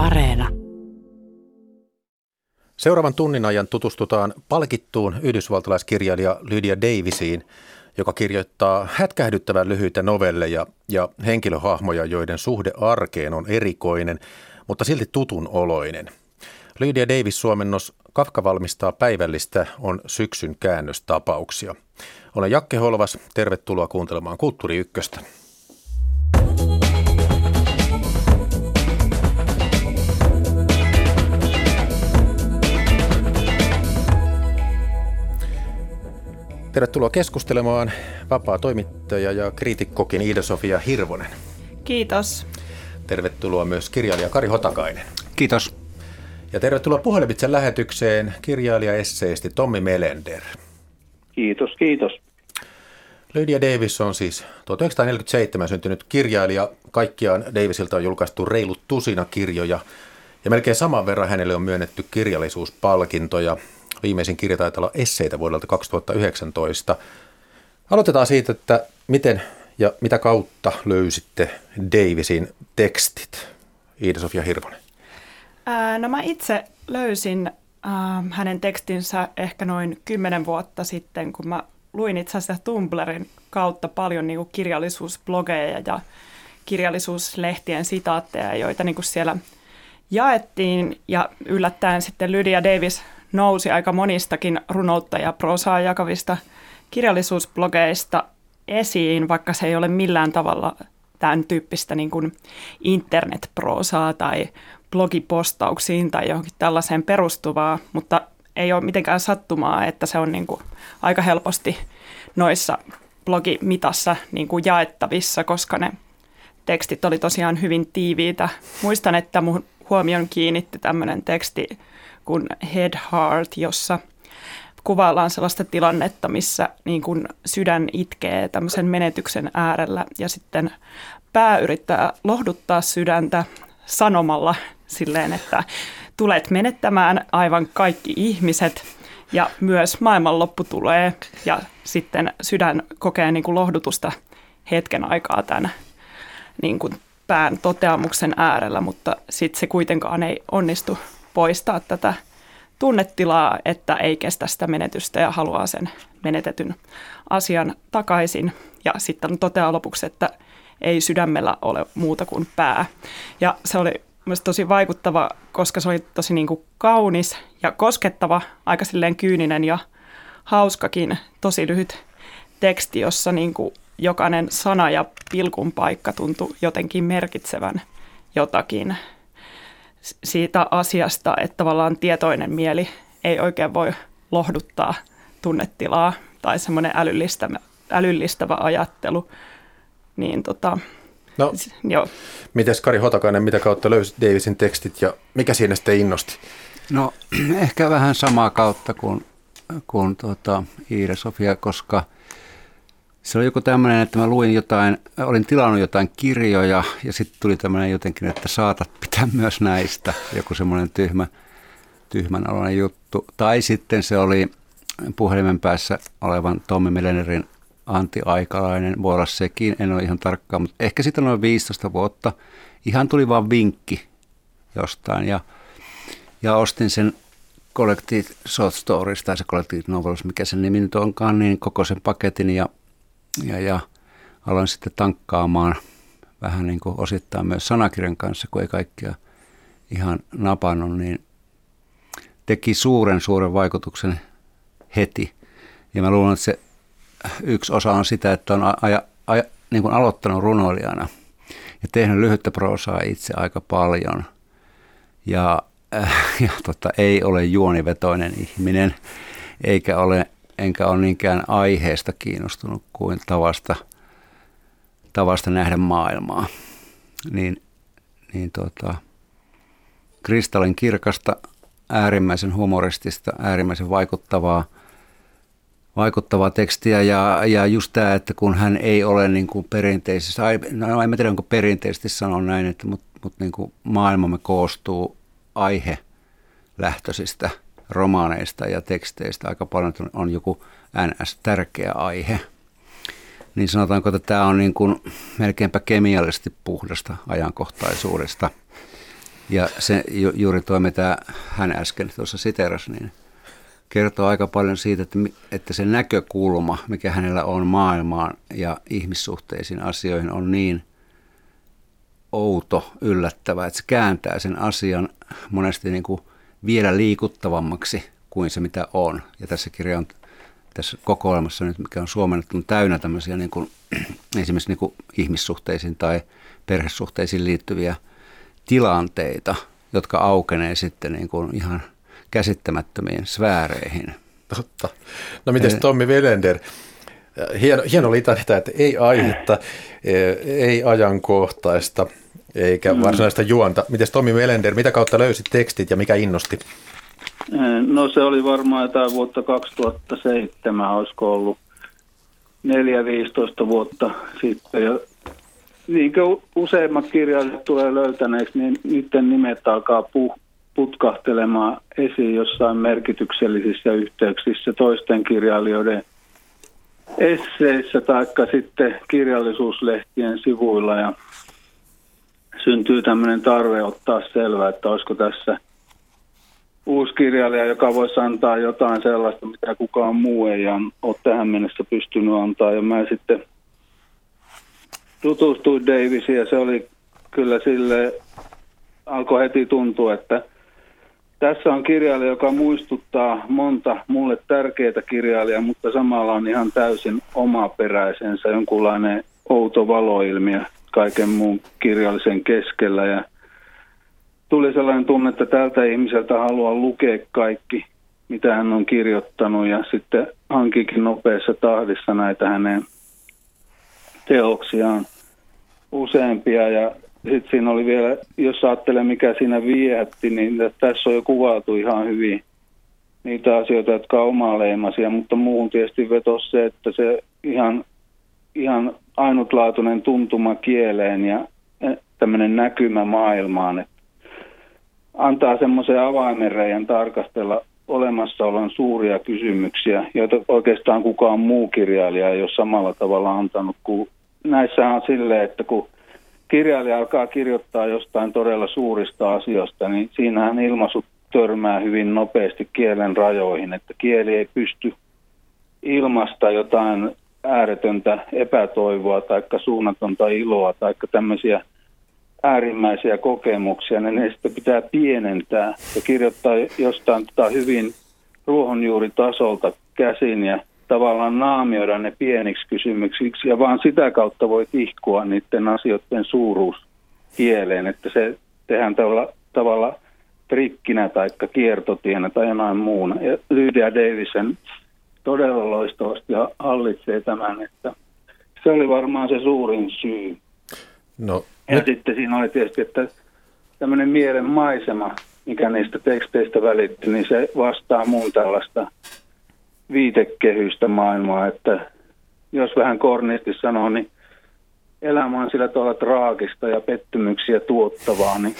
Areena. Seuraavan tunnin ajan tutustutaan palkittuun yhdysvaltalaiskirjailija Lydia Davisiin, joka kirjoittaa hätkähdyttävän lyhyitä novelleja ja henkilöhahmoja, joiden suhde arkeen on erikoinen, mutta silti tutun oloinen. Lydia Davis suomennos Kafka valmistaa päivällistä on syksyn käännöstapauksia. Olen Jakke Holvas, tervetuloa kuuntelemaan Kulttuuri Ykköstä. Tervetuloa keskustelemaan vapaa toimittaja ja kriitikkokin Iida-Sofia Hirvonen. Kiitos. Tervetuloa myös kirjailija Kari Hotakainen. Kiitos. Ja tervetuloa puhelimitsen lähetykseen kirjailija esseesti Tommi Melender. Kiitos, kiitos. Lydia Davis on siis 1947 syntynyt kirjailija. Kaikkiaan Davisilta on julkaistu reilut tusina kirjoja ja melkein saman verran hänelle on myönnetty kirjallisuuspalkintoja. Viimeisin kirja taitaa olla esseitä vuodelta 2019. Aloitetaan siitä, että miten ja mitä kautta löysitte Davisin tekstit? Iida-Sofia Hirvonen. Ää, no mä itse löysin äh, hänen tekstinsä ehkä noin kymmenen vuotta sitten, kun mä luin itse asiassa Tumblrin kautta paljon niin kuin kirjallisuusblogeja ja kirjallisuuslehtien sitaatteja, joita niin kuin siellä jaettiin. Ja yllättäen sitten Lydia Davis nousi aika monistakin runoutta ja prosaa jakavista kirjallisuusblogeista esiin, vaikka se ei ole millään tavalla tämän tyyppistä niin kuin internetproosaa tai blogipostauksiin tai johonkin tällaiseen perustuvaa, mutta ei ole mitenkään sattumaa, että se on niin kuin aika helposti noissa blogimitassa niin kuin jaettavissa, koska ne tekstit oli tosiaan hyvin tiiviitä. Muistan, että mun huomion kiinnitti tämmöinen teksti kuin Head Heart, jossa kuvaillaan sellaista tilannetta, missä niin kuin sydän itkee tämmöisen menetyksen äärellä ja sitten pää yrittää lohduttaa sydäntä sanomalla silleen, että tulet menettämään aivan kaikki ihmiset ja myös maailmanloppu tulee ja sitten sydän kokee niin kuin lohdutusta hetken aikaa tämän niin kuin pään toteamuksen äärellä, mutta sitten se kuitenkaan ei onnistu poistaa tätä tunnetilaa, että ei kestä sitä menetystä ja haluaa sen menetetyn asian takaisin. Ja sitten toteaa lopuksi, että ei sydämellä ole muuta kuin pää. Ja se oli myös tosi vaikuttava, koska se oli tosi niin kuin kaunis ja koskettava, aika silleen kyyninen ja hauskakin, tosi lyhyt teksti, jossa niin kuin jokainen sana ja pilkun paikka tuntui jotenkin merkitsevän jotakin siitä asiasta, että tavallaan tietoinen mieli ei oikein voi lohduttaa tunnetilaa tai semmoinen älyllistävä, älyllistävä ajattelu. Niin tota, No, joo. Mites Kari Hotakainen, mitä kautta löysit Davisin tekstit ja mikä siinä sitten innosti? No ehkä vähän samaa kautta kuin, kuin tuota, Iida Sofia, koska se oli joku tämmöinen, että mä luin jotain, olin tilannut jotain kirjoja ja sitten tuli tämmöinen jotenkin, että saatat pitää myös näistä, joku semmoinen tyhmä, tyhmän oloinen juttu. Tai sitten se oli puhelimen päässä olevan Tommi Millenerin Antti Aikalainen, voi olla sekin, en ole ihan tarkkaan, mutta ehkä sitten noin 15 vuotta. Ihan tuli vaan vinkki jostain ja, ja ostin sen Collective Short Stories tai se Collective Novels, mikä sen nimi nyt onkaan, niin koko sen paketin ja, ja, ja aloin sitten tankkaamaan vähän niin kuin osittain myös sanakirjan kanssa, kun ei kaikkia ihan napannut, niin teki suuren suuren vaikutuksen heti. Ja mä luulen, että se yksi osa on sitä, että on aja, aja, niin kuin aloittanut runoilijana ja tehnyt lyhyttä proosaa itse aika paljon. Ja, äh, ja tota, ei ole juonivetoinen ihminen, eikä ole, enkä ole niinkään aiheesta kiinnostunut kuin tavasta, tavasta nähdä maailmaa. Niin, niin tota, kristallin kirkasta, äärimmäisen humoristista, äärimmäisen vaikuttavaa – vaikuttavaa tekstiä ja, ja just tämä, että kun hän ei ole niin kuin perinteisesti, no en tiedä onko perinteisesti sanon näin, että mutta mut niin kuin maailmamme koostuu aihe lähtöisistä romaaneista ja teksteistä aika paljon on joku NS-tärkeä aihe. Niin sanotaanko, että tämä on niin kuin melkeinpä kemiallisesti puhdasta ajankohtaisuudesta. Ja se ju, juuri tuo, mitä hän äsken tuossa siterasi, niin kertoo aika paljon siitä, että, että se näkökulma, mikä hänellä on maailmaan ja ihmissuhteisiin asioihin, on niin outo, yllättävä, että se kääntää sen asian monesti niin kuin vielä liikuttavammaksi kuin se, mitä on. Ja tässä kirja on tässä kokoelmassa nyt, mikä on suomennettu, on täynnä tämmöisiä niin kuin, esimerkiksi niin kuin ihmissuhteisiin tai perhesuhteisiin liittyviä tilanteita, jotka aukenee sitten niin kuin ihan käsittämättömiin sfääreihin. Totta. No miten Tommi Velender? Hieno, hieno litanita, että ei aihetta, e, ei ajankohtaista eikä mm. varsinaista juonta. Miten Tommi Velender, mitä kautta löysit tekstit ja mikä innosti? No se oli varmaan jotain vuotta 2007, olisiko ollut 4-15 vuotta sitten. Ja niin kuin useimmat kirjailijat tulee löytäneeksi, niin niiden nimet alkaa puh- putkahtelemaan esiin jossain merkityksellisissä yhteyksissä toisten kirjailijoiden esseissä tai sitten kirjallisuuslehtien sivuilla ja syntyy tämmöinen tarve ottaa selvää, että olisiko tässä – uusi kirjailija, joka voisi antaa jotain sellaista, mitä kukaan muu ei ole tähän mennessä pystynyt antaa. Ja mä sitten tutustuin Davisiin ja se oli kyllä sille, alkoi heti tuntua, että tässä on kirjailija, joka muistuttaa monta mulle tärkeitä kirjailijaa, mutta samalla on ihan täysin omaperäisensä, jonkunlainen outo valoilmiö kaiken muun kirjallisen keskellä. Ja tuli sellainen tunne, että tältä ihmiseltä haluaa lukea kaikki, mitä hän on kirjoittanut. Ja sitten hankikin nopeassa tahdissa näitä hänen teoksiaan useampia. Ja sitten siinä oli vielä, jos ajattelee mikä siinä viehätti, niin tässä on jo kuvailtu ihan hyvin niitä asioita, jotka on omaleimaisia, mutta muuhun tietysti vetosi se, että se ihan, ihan ainutlaatuinen tuntuma kieleen ja tämmöinen näkymä maailmaan, että antaa semmoisen avaimenreijän tarkastella olemassaolon suuria kysymyksiä, joita oikeastaan kukaan muu kirjailija ei ole samalla tavalla antanut. Kun näissä on silleen, että kun kirjailija alkaa kirjoittaa jostain todella suurista asioista, niin siinähän ilmaisu törmää hyvin nopeasti kielen rajoihin, että kieli ei pysty ilmasta jotain ääretöntä epätoivoa tai suunnatonta iloa tai tämmöisiä äärimmäisiä kokemuksia, niin ne sitten pitää pienentää ja kirjoittaa jostain tota hyvin ruohonjuuritasolta käsin ja tavallaan naamioida ne pieniksi kysymyksiksi ja vaan sitä kautta voi tihkua niiden asioiden suuruus kieleen, että se tehdään tavalla, tavalla trikkinä tai kiertotienä tai jonain muuna. Ja Lydia Davison todella loistavasti hallitsee tämän, että se oli varmaan se suurin syy. No, ja nyt... sitten siinä oli tietysti, että tämmöinen mielen maisema, mikä niistä teksteistä välittyy, niin se vastaa mun tällaista viitekehystä maailmaa, että jos vähän kornisti sanoo, niin elämä on sillä tavalla traagista ja pettymyksiä tuottavaa, niin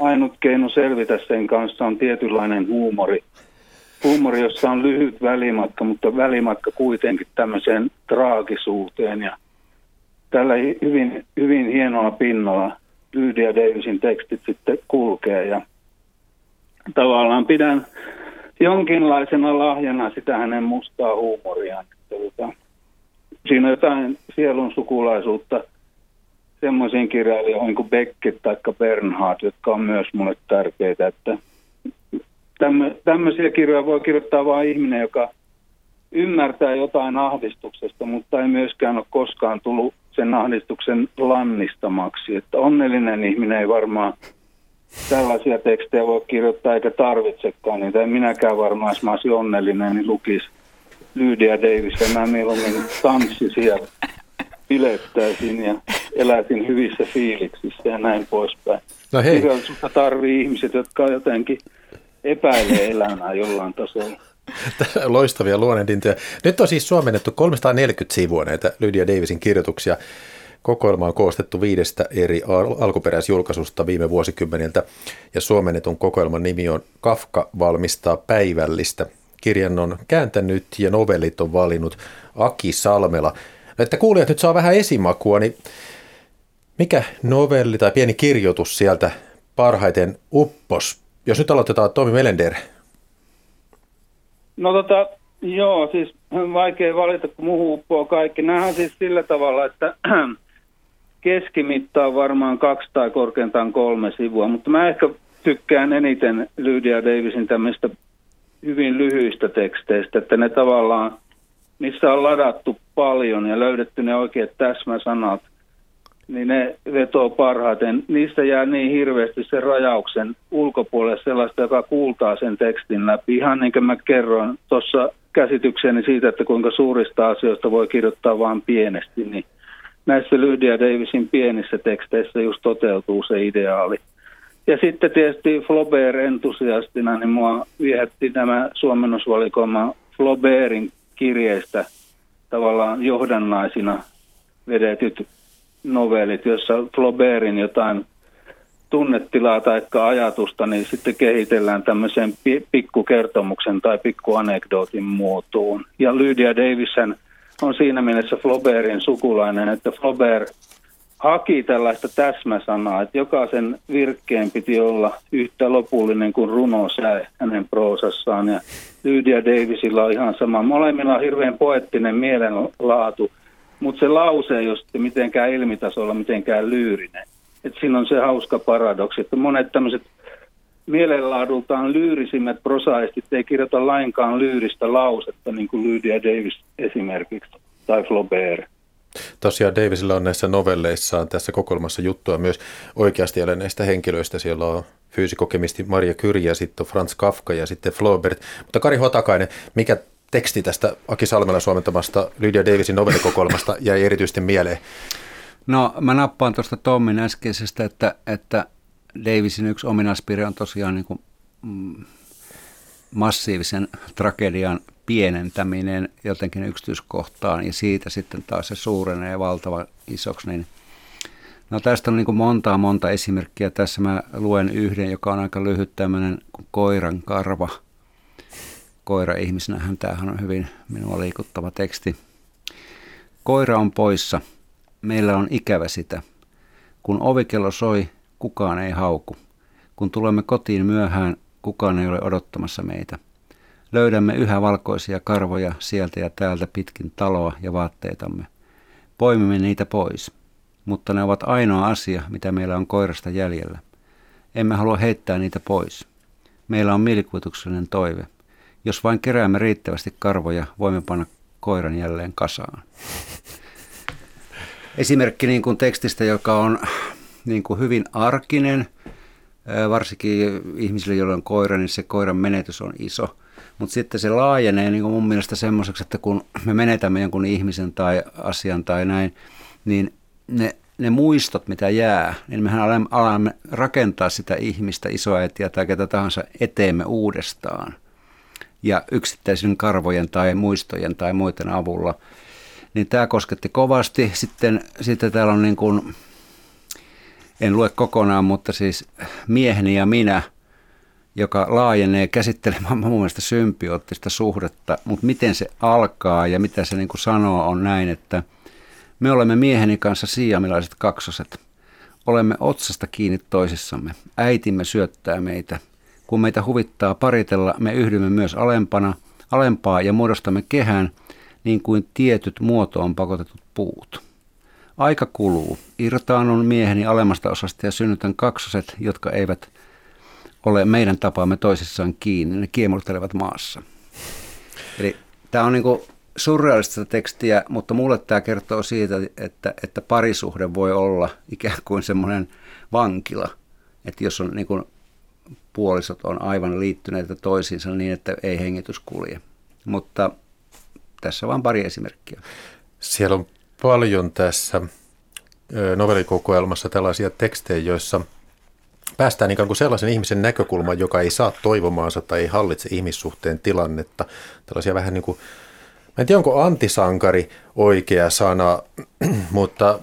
ainut keino selvitä sen kanssa on tietynlainen huumori. Huumori, jossa on lyhyt välimatka, mutta välimatka kuitenkin tämmöiseen traagisuuteen ja tällä hyvin, hyvin hienoa pinnalla Lydia Davisin tekstit sitten kulkee ja tavallaan pidän jonkinlaisena lahjana sitä hänen mustaa huumoriaan. Tota, siinä on jotain sielun sukulaisuutta semmoisiin kirjailijoihin kuin Beckett tai Bernhard, jotka on myös mulle tärkeitä. Että tämmöisiä kirjoja voi kirjoittaa vain ihminen, joka ymmärtää jotain ahdistuksesta, mutta ei myöskään ole koskaan tullut sen ahdistuksen lannistamaksi. Että onnellinen ihminen ei varmaan tällaisia tekstejä voi kirjoittaa eikä tarvitsekaan niitä. En minäkään varmaan, jos mä olisin onnellinen, niin lukisi Lydia Davis ja mä mieluummin tanssisin ja pilettäisin ja eläisin hyvissä fiiliksissä ja näin poispäin. No hei. Kirjallisuutta tarvii ihmiset, jotka jotenkin epäilee elämää jollain tasolla. Loistavia luonnehdintoja. Nyt on siis suomennettu 340 sivua näitä Lydia Davisin kirjoituksia. Kokoelma on koostettu viidestä eri alkuperäisjulkaisusta viime vuosikymmeniltä ja suomennetun kokoelman nimi on Kafka valmistaa päivällistä. Kirjan on kääntänyt ja novellit on valinnut Aki Salmela. No, että kuulijat nyt saa vähän esimakua, niin mikä novelli tai pieni kirjoitus sieltä parhaiten uppos? Jos nyt aloitetaan Tomi Melender. No tota, joo, siis vaikea valita, kun muuhun uppoo kaikki. Nämähän siis sillä tavalla, että keskimitta on varmaan kaksi tai korkeintaan kolme sivua, mutta mä ehkä tykkään eniten Lydia Davisin tämmöistä hyvin lyhyistä teksteistä, että ne tavallaan, missä on ladattu paljon ja löydetty ne oikeat täsmäsanat, niin ne vetoo parhaiten. Niistä jää niin hirveästi sen rajauksen ulkopuolelle sellaista, joka kuultaa sen tekstin läpi. Ihan niin kuin mä kerroin tuossa käsitykseni siitä, että kuinka suurista asioista voi kirjoittaa vain pienesti, niin näissä Lydia Davisin pienissä teksteissä just toteutuu se ideaali. Ja sitten tietysti Flaubert-entusiastina, niin mua viehätti nämä suomennusvalikoima Flaubertin kirjeistä tavallaan johdannaisina vedetyt novellit, jossa Flaubertin jotain tunnetilaa tai ajatusta, niin sitten kehitellään tämmöisen pikkukertomuksen tai pikkuanekdootin muotoon. Ja Lydia Davison on siinä mielessä Flaubertin sukulainen, että Flaubert haki tällaista täsmäsanaa, että jokaisen virkkeen piti olla yhtä lopullinen kuin runosää hänen proosassaan. Ja Lydia Davisilla on ihan sama. Molemmilla on hirveän poettinen mielenlaatu, mutta se lause ei ole mitenkään ilmitasolla mitenkään lyyrinen. Et siinä on se hauska paradoksi, että monet tämmöiset mielenlaadultaan lyyrisimmät prosaistit ei kirjoita lainkaan lyyristä lausetta, niin kuin Lydia Davis esimerkiksi, tai Flaubert. Tosiaan Davisilla on näissä novelleissaan tässä kokoelmassa juttua myös oikeasti eläneistä henkilöistä. Siellä on fyysikokemisti Maria Kyri ja sitten Franz Kafka ja sitten Flaubert. Mutta Kari Hotakainen, mikä teksti tästä Aki Salmela suomentamasta Lydia Davisin novellikokoelmasta jäi erityisesti mieleen? No mä nappaan tuosta Tommin äskeisestä, että, että Davisin yksi ominaispiirre on tosiaan niin kuin, mm, massiivisen tragedian pienentäminen jotenkin yksityiskohtaan ja siitä sitten taas se suurenee valtava isoksi, niin No tästä on niin kuin montaa monta esimerkkiä. Tässä mä luen yhden, joka on aika lyhyt tämmöinen kuin koiran karva. Koira ihmisenähän tämähän on hyvin minua liikuttava teksti. Koira on poissa. Meillä on ikävä sitä. Kun ovikello soi, kukaan ei hauku. Kun tulemme kotiin myöhään, kukaan ei ole odottamassa meitä. Löydämme yhä valkoisia karvoja sieltä ja täältä pitkin taloa ja vaatteitamme. Poimimme niitä pois, mutta ne ovat ainoa asia, mitä meillä on koirasta jäljellä. Emme halua heittää niitä pois. Meillä on mielikuvituksellinen toive. Jos vain keräämme riittävästi karvoja, voimme panna koiran jälleen kasaan. Esimerkki niin kuin tekstistä, joka on niin kuin hyvin arkinen, varsinkin ihmisille, joilla on koira, niin se koiran menetys on iso. Mutta sitten se laajenee niin kuin mun mielestä semmoiseksi, että kun me menetämme jonkun ihmisen tai asian tai näin, niin ne, ne muistot, mitä jää, niin mehän alamme, rakentaa sitä ihmistä, isoäitiä tai ketä tahansa eteemme uudestaan. Ja yksittäisen karvojen tai muistojen tai muiden avulla. Niin tämä kosketti kovasti. Sitten, sitten täällä on niin kuin, en lue kokonaan, mutta siis mieheni ja minä, joka laajenee käsittelemään mun mielestä symbioottista suhdetta, mutta miten se alkaa ja mitä se niin kuin sanoo on näin, että me olemme mieheni kanssa siamilaiset kaksoset. Olemme otsasta kiinni toisissamme. Äitimme syöttää meitä. Kun meitä huvittaa paritella, me yhdymme myös alempana, alempaa ja muodostamme kehän, niin kuin tietyt muotoon pakotetut puut. Aika kuluu. Irtaanun mieheni alemmasta osasta ja synnytän kaksoset, jotka eivät ole meidän tapaamme toisissaan kiinni. Ne kiemurtelevat maassa. Eli tämä on niin surrealistista tekstiä, mutta mulle tämä kertoo siitä, että, että parisuhde voi olla ikään kuin semmoinen vankila. Että jos on niin kuin puolisot on aivan liittyneitä toisiinsa niin, että ei hengitys kulje. Mutta tässä vain pari esimerkkiä. Siellä on paljon tässä novellikokoelmassa tällaisia tekstejä, joissa päästään ikään kuin sellaisen ihmisen näkökulman, joka ei saa toivomaansa tai ei hallitse ihmissuhteen tilannetta. Tällaisia vähän niin kuin, mä en tiedä onko antisankari oikea sana, mutta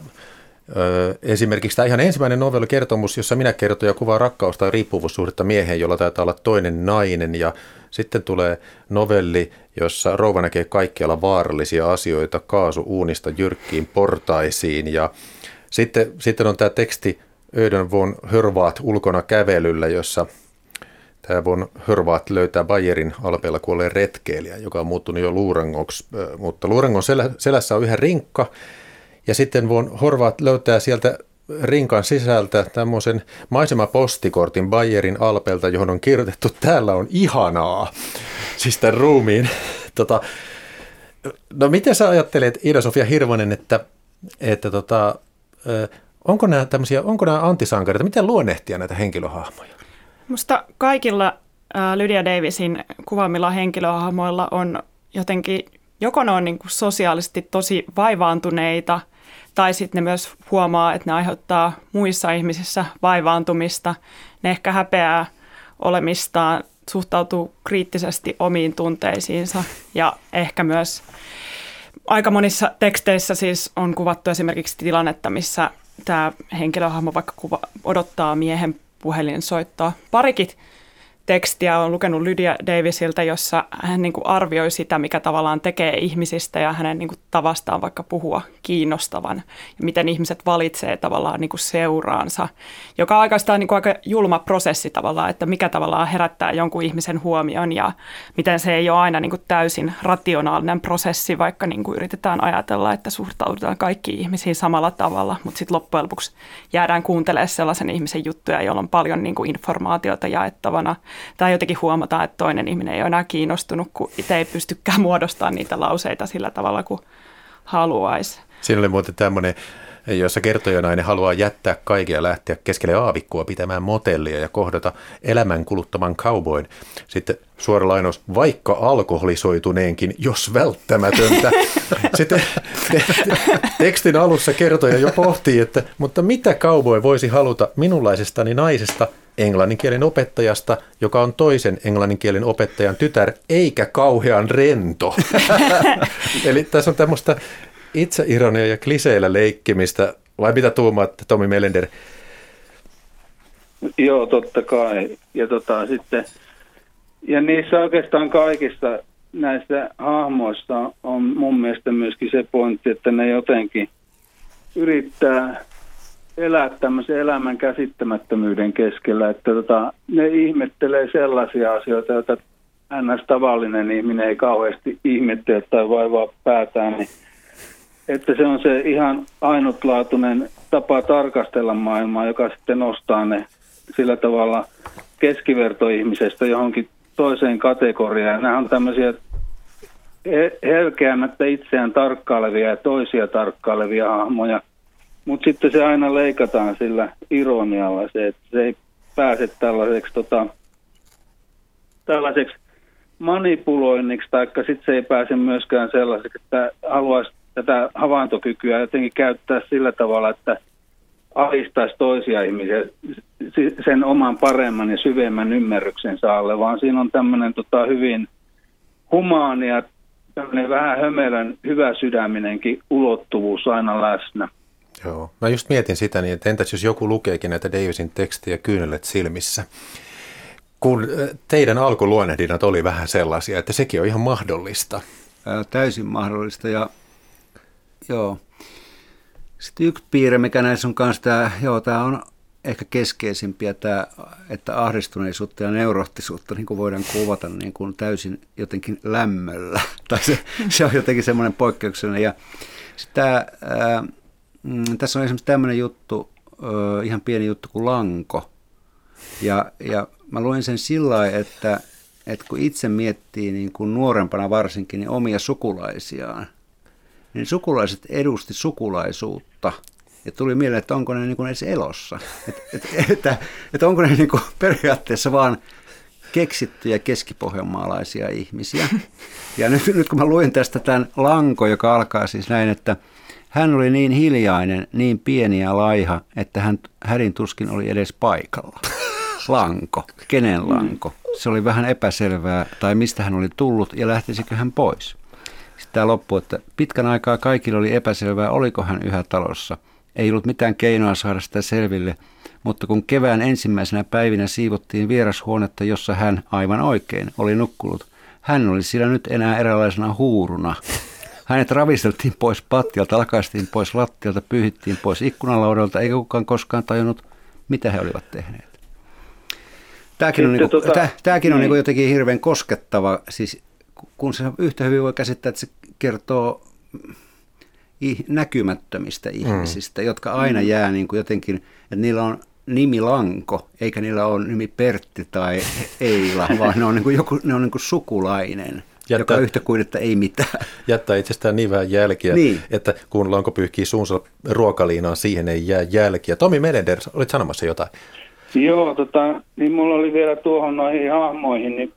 esimerkiksi tämä ihan ensimmäinen novellikertomus, jossa minä kerton ja kuvaa rakkaus- tai riippuvuussuhdetta mieheen, jolla taitaa olla toinen nainen. Ja sitten tulee novelli, jossa rouva näkee kaikkialla vaarallisia asioita kaasuuunista jyrkkiin portaisiin. Ja sitten, sitten on tämä teksti Ödön von Hörvaat ulkona kävelyllä, jossa tämä von Hörvaat löytää Bayerin alpeella kuolleen retkeilijä, joka on muuttunut jo luurangoksi, mutta luurangon selässä on yhä rinkka, ja sitten von Horvaat löytää sieltä rinkan sisältä tämmöisen maisemapostikortin Bayerin alpelta, johon on kirjoitettu, täällä on ihanaa, siis tämän ruumiin. Tota, no miten sä ajattelet, Ida-Sofia Hirvonen, että, että tota, onko nämä tämmöisiä, onko nämä antisankareita, miten luonnehtia näitä henkilöhahmoja? Musta kaikilla Lydia Davisin kuvaamilla henkilöhahmoilla on jotenkin, joko ne on niin kuin sosiaalisesti tosi vaivaantuneita – tai sitten ne myös huomaa, että ne aiheuttaa muissa ihmisissä vaivaantumista. Ne ehkä häpeää olemistaan, suhtautuu kriittisesti omiin tunteisiinsa ja ehkä myös aika monissa teksteissä siis on kuvattu esimerkiksi tilannetta, missä tämä henkilöhahmo vaikka kuva, odottaa miehen puhelinsoittoa. Parikin tekstiä on lukenut Lydia Davisilta, jossa hän niin kuin arvioi sitä, mikä tavallaan tekee ihmisistä ja hänen niin kuin tavastaan vaikka puhua kiinnostavan ja miten ihmiset valitsee tavallaan niin kuin seuraansa, joka on oikeastaan niin kuin aika julma prosessi tavallaan, että mikä tavallaan herättää jonkun ihmisen huomion ja miten se ei ole aina niin kuin täysin rationaalinen prosessi, vaikka niin kuin yritetään ajatella, että suhtaudutaan kaikki ihmisiin samalla tavalla, mutta sitten loppujen lopuksi jäädään kuuntelemaan sellaisen ihmisen juttuja, jolla on paljon niin kuin informaatiota jaettavana tai jotenkin huomataan, että toinen ihminen ei ole enää kiinnostunut, kun itse ei pystykään muodostamaan niitä lauseita sillä tavalla kuin haluaisi. Siinä oli muuten tämmöinen, jossa kertojanainen haluaa jättää kaiken ja lähteä keskelle aavikkoa pitämään motellia ja kohdata elämän kuluttaman cowboyn. Sitten suora lainaus, vaikka alkoholisoituneenkin, jos välttämätöntä. Sitten te- te- tekstin alussa kertoja jo pohtii, että mutta mitä cowboy voisi haluta minunlaisestani naisesta, englanninkielen opettajasta, joka on toisen englanninkielen opettajan tytär, eikä kauhean rento. Eli tässä on tämmöistä itseironia ja kliseillä leikkimistä, vai mitä tuumaat, Tomi Melender? Joo, totta kai. Ja tota, sitten, ja niissä oikeastaan kaikista näistä hahmoista on mun mielestä myöskin se pointti, että ne jotenkin yrittää elää tämmöisen elämän käsittämättömyyden keskellä, että tota, ne ihmettelee sellaisia asioita, joita ns. tavallinen ihminen ei kauheasti ihmettele tai vaivaa päätään, niin että se on se ihan ainutlaatuinen tapa tarkastella maailmaa, joka sitten nostaa ne sillä tavalla keskivertoihmisestä johonkin toiseen kategoriaan. Nämä on tämmöisiä helkeämättä itseään tarkkailevia ja toisia tarkkailevia hahmoja, mutta sitten se aina leikataan sillä ironialla se, että se ei pääse tällaiseksi, tota, tällaiseksi manipuloinniksi, taikka sitten se ei pääse myöskään sellaiseksi, että haluaisi tätä havaintokykyä jotenkin käyttää sillä tavalla, että alistaisi toisia ihmisiä sen oman paremman ja syvemmän ymmärryksen saalle, vaan siinä on tämmöinen tota, hyvin humaani ja vähän hömelön hyvä sydäminenkin ulottuvuus aina läsnä. Joo. Mä just mietin sitä, niin että entäs jos joku lukeekin näitä Davisin tekstiä kyynelet silmissä, kun teidän alkuluonnehdinnat oli vähän sellaisia, että sekin on ihan mahdollista. Ää, täysin mahdollista ja joo. Sitten yksi piirre, mikä näissä on kanssa tämä, joo, tämä on ehkä keskeisimpiä tämä, että ahdistuneisuutta ja neurottisuutta niin kuin voidaan kuvata niin kuin täysin jotenkin lämmöllä. tai se, se on jotenkin semmoinen poikkeuksellinen. Ja tämä, ää, mm, tässä on esimerkiksi tämmöinen juttu, ihan pieni juttu kuin lanko. Ja, ja mä luen sen sillä lailla, että, että kun itse miettii niin kuin nuorempana varsinkin niin omia sukulaisiaan, niin sukulaiset edusti sukulaisuutta. Ja tuli mieleen, että onko ne niin kuin edes elossa. Et, et, että, että onko ne niin kuin periaatteessa vaan keksittyjä keskipohjanmaalaisia ihmisiä. Ja nyt, nyt kun mä luin tästä tämän lanko, joka alkaa siis näin, että hän oli niin hiljainen, niin pieni ja laiha, että hän härin tuskin oli edes paikalla. Lanko. Kenen lanko? Se oli vähän epäselvää, tai mistä hän oli tullut ja lähtisikö hän pois. Sitten tämä loppu, että pitkän aikaa kaikille oli epäselvää, oliko hän yhä talossa. Ei ollut mitään keinoa saada sitä selville, mutta kun kevään ensimmäisenä päivinä siivottiin vierashuonetta, jossa hän aivan oikein oli nukkunut, hän oli siellä nyt enää eräänlaisena huuruna. Hänet ravisteltiin pois pattialta, lakaistiin pois lattialta, pyyhittiin pois ikkunalaudalta, eikä kukaan koskaan tajunnut, mitä he olivat tehneet. Tämäkin on, niin kuin, tota, tämäkin on niin. Niin jotenkin hirveän koskettava, siis kun se yhtä hyvin voi käsittää, että se kertoo näkymättömistä ihmisistä, mm. jotka aina jää niin kuin jotenkin, että niillä on nimi Lanko, eikä niillä ole nimi Pertti tai Eila, vaan ne on, niin kuin joku, ne on niin kuin sukulainen. Jättää, joka yhtä kuin, että ei mitään. Jättää itsestään niin vähän jälkiä, niin. että kun lanko pyyhkii suunsa ruokaliinaan, siihen ei jää jälkiä. Tomi Melender, olit sanomassa jotain. Joo, tota, niin mulla oli vielä tuohon noihin hahmoihin, niin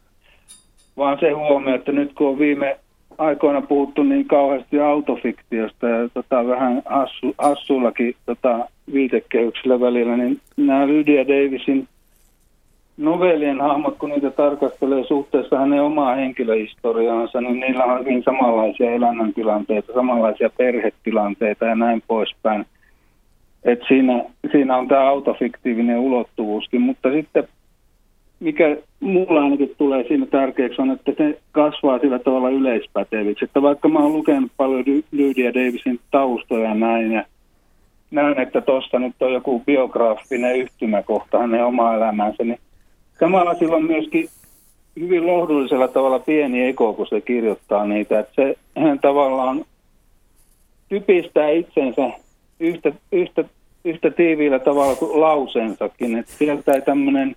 vaan se huomio, että nyt kun on viime aikoina puhuttu niin kauheasti autofiktiosta ja tota, vähän hassu, hassullakin tota, viitekehyksellä välillä, niin nämä Lydia Davisin novellien hahmot, kun niitä tarkastelee suhteessa hänen omaa henkilöhistoriaansa, niin niillä on hyvin samanlaisia elämäntilanteita, samanlaisia perhetilanteita ja näin poispäin. Et siinä, siinä on tämä autofiktiivinen ulottuvuuskin, mutta sitten mikä mulla ainakin tulee siinä tärkeäksi on, että se kasvaa sillä tavalla yleispäteviksi. Että vaikka mä oon lukenut paljon Lydia Davisin taustoja näin ja näen, että tuossa nyt on joku biograafinen yhtymäkohta hänen oma elämänsä, niin samalla sillä on myöskin hyvin lohdullisella tavalla pieni eko, kun se kirjoittaa niitä. Että se hän tavallaan typistää itsensä yhtä, yhtä, yhtä tiiviillä tavalla kuin lauseensakin. Että sieltä ei tämmöinen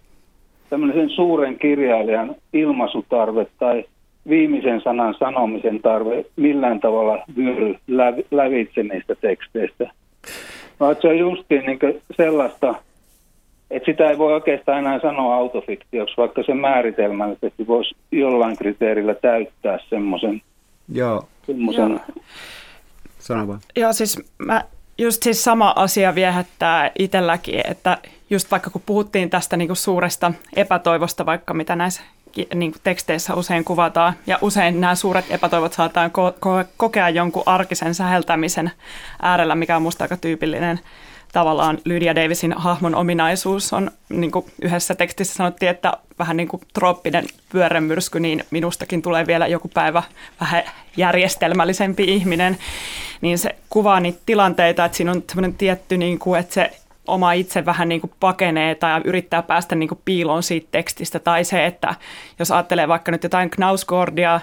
tämmöisen suuren kirjailijan ilmaisutarve tai viimeisen sanan sanomisen tarve millään tavalla vyöry lävitse niistä teksteistä. Vaan se on justiin niin sellaista, että sitä ei voi oikeastaan enää sanoa autofiktioksi, vaikka se määritelmällisesti voisi jollain kriteerillä täyttää semmoisen. Joo. Semmoisen. Sano vaan. Joo, siis mä just siis sama asia viehättää itselläkin, että just vaikka kun puhuttiin tästä niin kuin suuresta epätoivosta, vaikka mitä näissä niin kuin teksteissä usein kuvataan, ja usein nämä suuret epätoivot saataan ko- ko- kokea jonkun arkisen säheltämisen äärellä, mikä on musta aika tyypillinen tavallaan Lydia Davisin hahmon ominaisuus on, niin kuin yhdessä tekstissä sanottiin, että vähän niin kuin trooppinen pyörämyrsky, niin minustakin tulee vielä joku päivä vähän järjestelmällisempi ihminen, niin se kuvaa niitä tilanteita, että siinä on semmoinen tietty, niin kuin, että se oma itse vähän niin kuin pakenee tai yrittää päästä niin kuin piiloon siitä tekstistä. Tai se, että jos ajattelee vaikka nyt jotain Knausgordia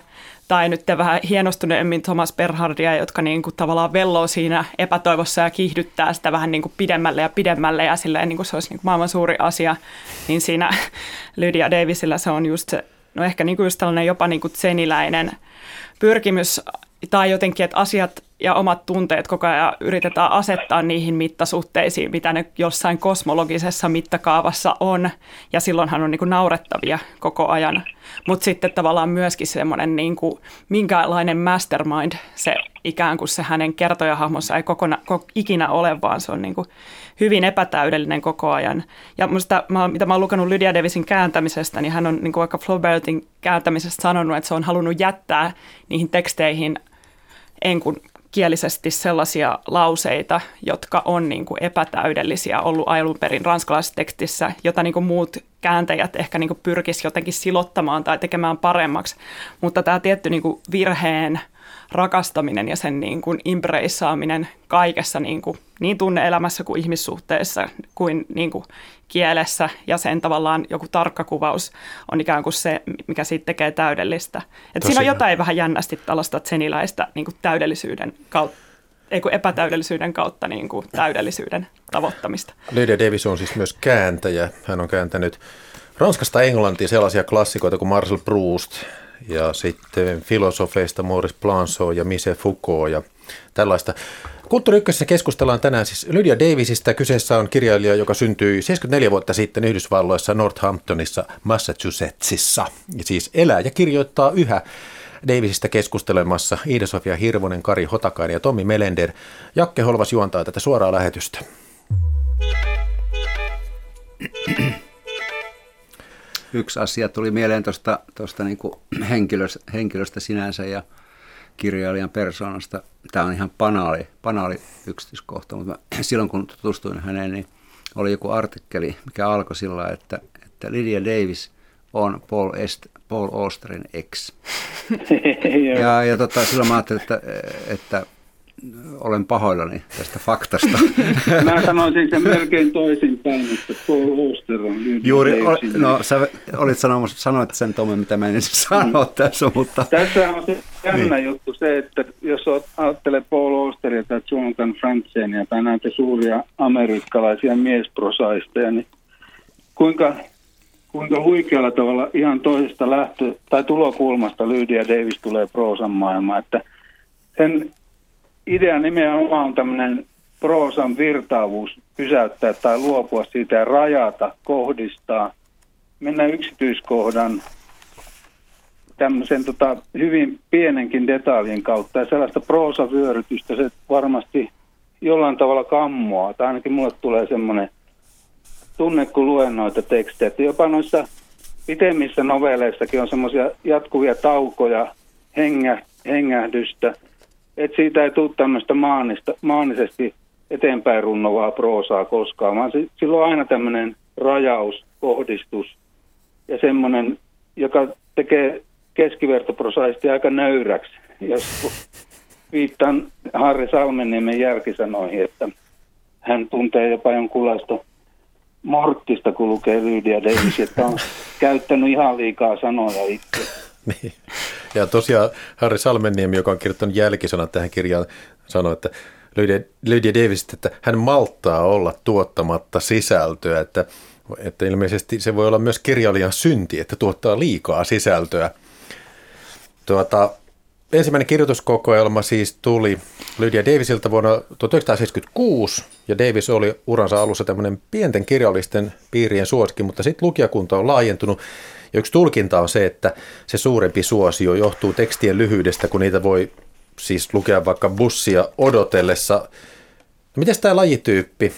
tai nyt vähän hienostuneemmin Thomas Berhardia, jotka niin kuin tavallaan velloo siinä epätoivossa ja kiihdyttää sitä vähän niin kuin pidemmälle ja pidemmälle ja silleen niin kuin se olisi niin kuin maailman suuri asia, niin siinä Lydia Davisilla se on just se, no ehkä niin kuin just tällainen jopa niin kuin seniläinen pyrkimys tai jotenkin, että asiat ja omat tunteet koko ajan yritetään asettaa niihin mittasuhteisiin, mitä ne jossain kosmologisessa mittakaavassa on. Ja silloinhan on niin kuin naurettavia koko ajan. Mutta sitten tavallaan myöskin semmoinen, niin kuin, minkälainen mastermind se ikään kuin se hänen kertojahahmonsa ei kokona, kok, ikinä ole, vaan se on niin kuin hyvin epätäydellinen koko ajan. Ja musta, mä, mitä mä oon lukenut Lydia Davisin kääntämisestä, niin hän on niin kuin vaikka Flaubertin kääntämisestä sanonut, että se on halunnut jättää niihin teksteihin en kun kielisesti sellaisia lauseita, jotka on niin kuin epätäydellisiä ollut alun perin ranskalaisessa tekstissä, jota niin kuin muut kääntäjät ehkä niin kuin pyrkis jotenkin silottamaan tai tekemään paremmaksi. Mutta tämä tietty niin kuin virheen rakastaminen ja sen niin kuin impreissaaminen kaikessa niin, kuin, niin tunneelämässä kuin ihmissuhteessa kuin, niin kuin kielessä ja sen tavallaan joku tarkka kuvaus on ikään kuin se, mikä siitä tekee täydellistä. Et siinä on jotain vähän jännästi tällaista seniläistä niin kuin täydellisyyden kautta ei kun epätäydellisyyden kautta niin kuin täydellisyyden tavoittamista. Lydia Davis on siis myös kääntäjä. Hän on kääntänyt Ranskasta Englantiin sellaisia klassikoita kuin Marcel Proust, ja sitten filosofeista Maurice Blanchot ja Michel Foucault ja tällaista. Kulttuuri Ykkösessä keskustellaan tänään siis Lydia Davisista. Kyseessä on kirjailija, joka syntyi 74 vuotta sitten Yhdysvalloissa Northamptonissa, Massachusettsissa. Ja siis elää ja kirjoittaa yhä Davisista keskustelemassa Iida-Sofia Hirvonen, Kari Hotakainen ja Tommi Melender. Jakke Holvas juontaa tätä suoraa lähetystä yksi asia tuli mieleen tuosta, tuosta niin henkilöstä, henkilöstä sinänsä ja kirjailijan persoonasta. Tämä on ihan banaali, banaali yksityiskohta, mutta silloin kun tutustuin häneen, niin oli joku artikkeli, mikä alkoi sillä että, että Lydia Davis on Paul, Est, Paul Austerin ex. ja ja tota, silloin mä ajattelin, että, että olen pahoillani tästä faktasta. Mä sanoisin sen melkein toisinpäin, että Paul Auster on Juuri, no sä olit sanomassa, sanoit sen Tomi, mitä mä en sanoa mm. tässä, mutta... Tässä on se jännä niin. juttu se, että jos ajattelee Paul Austeria tai Jonathan Franzenia tai näitä suuria amerikkalaisia miesprosaisteja, niin kuinka kuinka huikealla tavalla ihan toisesta lähtö- tai tulokulmasta Lydia Davis tulee proosan maailmaan. Että sen idea nimenomaan on tämmöinen proosan virtaavuus pysäyttää tai luopua siitä ja rajata, kohdistaa, mennä yksityiskohdan tämmöisen tota, hyvin pienenkin detaljin kautta ja sellaista proosavyörytystä se varmasti jollain tavalla kammoaa, tai ainakin mulle tulee semmoinen tunne, kun luen noita tekstejä. Että jopa noissa pitemmissä novelleissakin on semmoisia jatkuvia taukoja, hengä, hengähdystä, että siitä ei tule tämmöistä maanista, maanisesti eteenpäin runnovaa proosaa koskaan, vaan sillä on aina tämmöinen rajaus, kohdistus ja semmoinen, joka tekee keskivertoprosaisesti aika nöyräksi. Jos viittaan Harri Salmeniemen järkisanoihin, että hän tuntee jopa jonkunlaista morttista, kun lukee Lydia Davis, että on käyttänyt ihan liikaa sanoja itse. Ja tosiaan Harri Salmenniemi, joka on kirjoittanut jälkisanat tähän kirjaan, sanoi, että Lydia, Davis, että hän malttaa olla tuottamatta sisältöä, että, että ilmeisesti se voi olla myös kirjailijan synti, että tuottaa liikaa sisältöä. Tuota, ensimmäinen kirjoituskokoelma siis tuli Lydia Davisilta vuonna 1976, ja Davis oli uransa alussa tämmöinen pienten kirjallisten piirien suosikki, mutta sitten lukijakunta on laajentunut, ja yksi tulkinta on se, että se suurempi suosio johtuu tekstien lyhyydestä, kun niitä voi siis lukea vaikka bussia odotellessa. Miten tämä lajityyppi?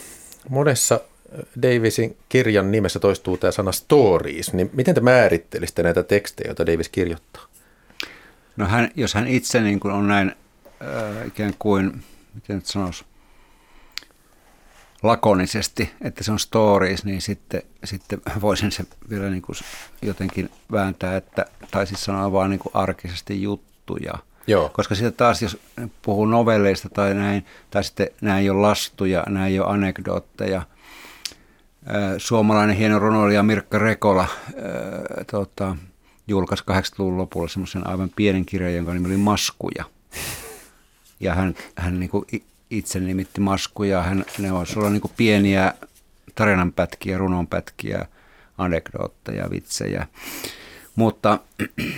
Monessa Davisin kirjan nimessä toistuu tämä sana stories, niin miten te määrittelisitte näitä tekstejä, joita Davis kirjoittaa? No hän, jos hän itse niin kuin on näin äh, ikään kuin, miten nyt sanoisi, lakonisesti, että se on stories, niin sitten, sitten voisin se vielä niin kuin jotenkin vääntää, että, tai siis sanoa vaan niin kuin arkisesti juttuja. Joo. Koska sitten taas, jos puhuu novelleista tai näin, tai sitten nämä ei ole lastuja, nämä ei ole anekdootteja. Suomalainen hieno runoilija Mirkka Rekola tota, julkaisi 80-luvun lopulla semmoisen aivan pienen kirjan, jonka nimi oli Maskuja. Ja hän, hän niin kuin itse nimitti Maskuja. Hän, ne olisi olla niin pieniä tarinanpätkiä, runonpätkiä, anekdootteja, vitsejä. Mutta,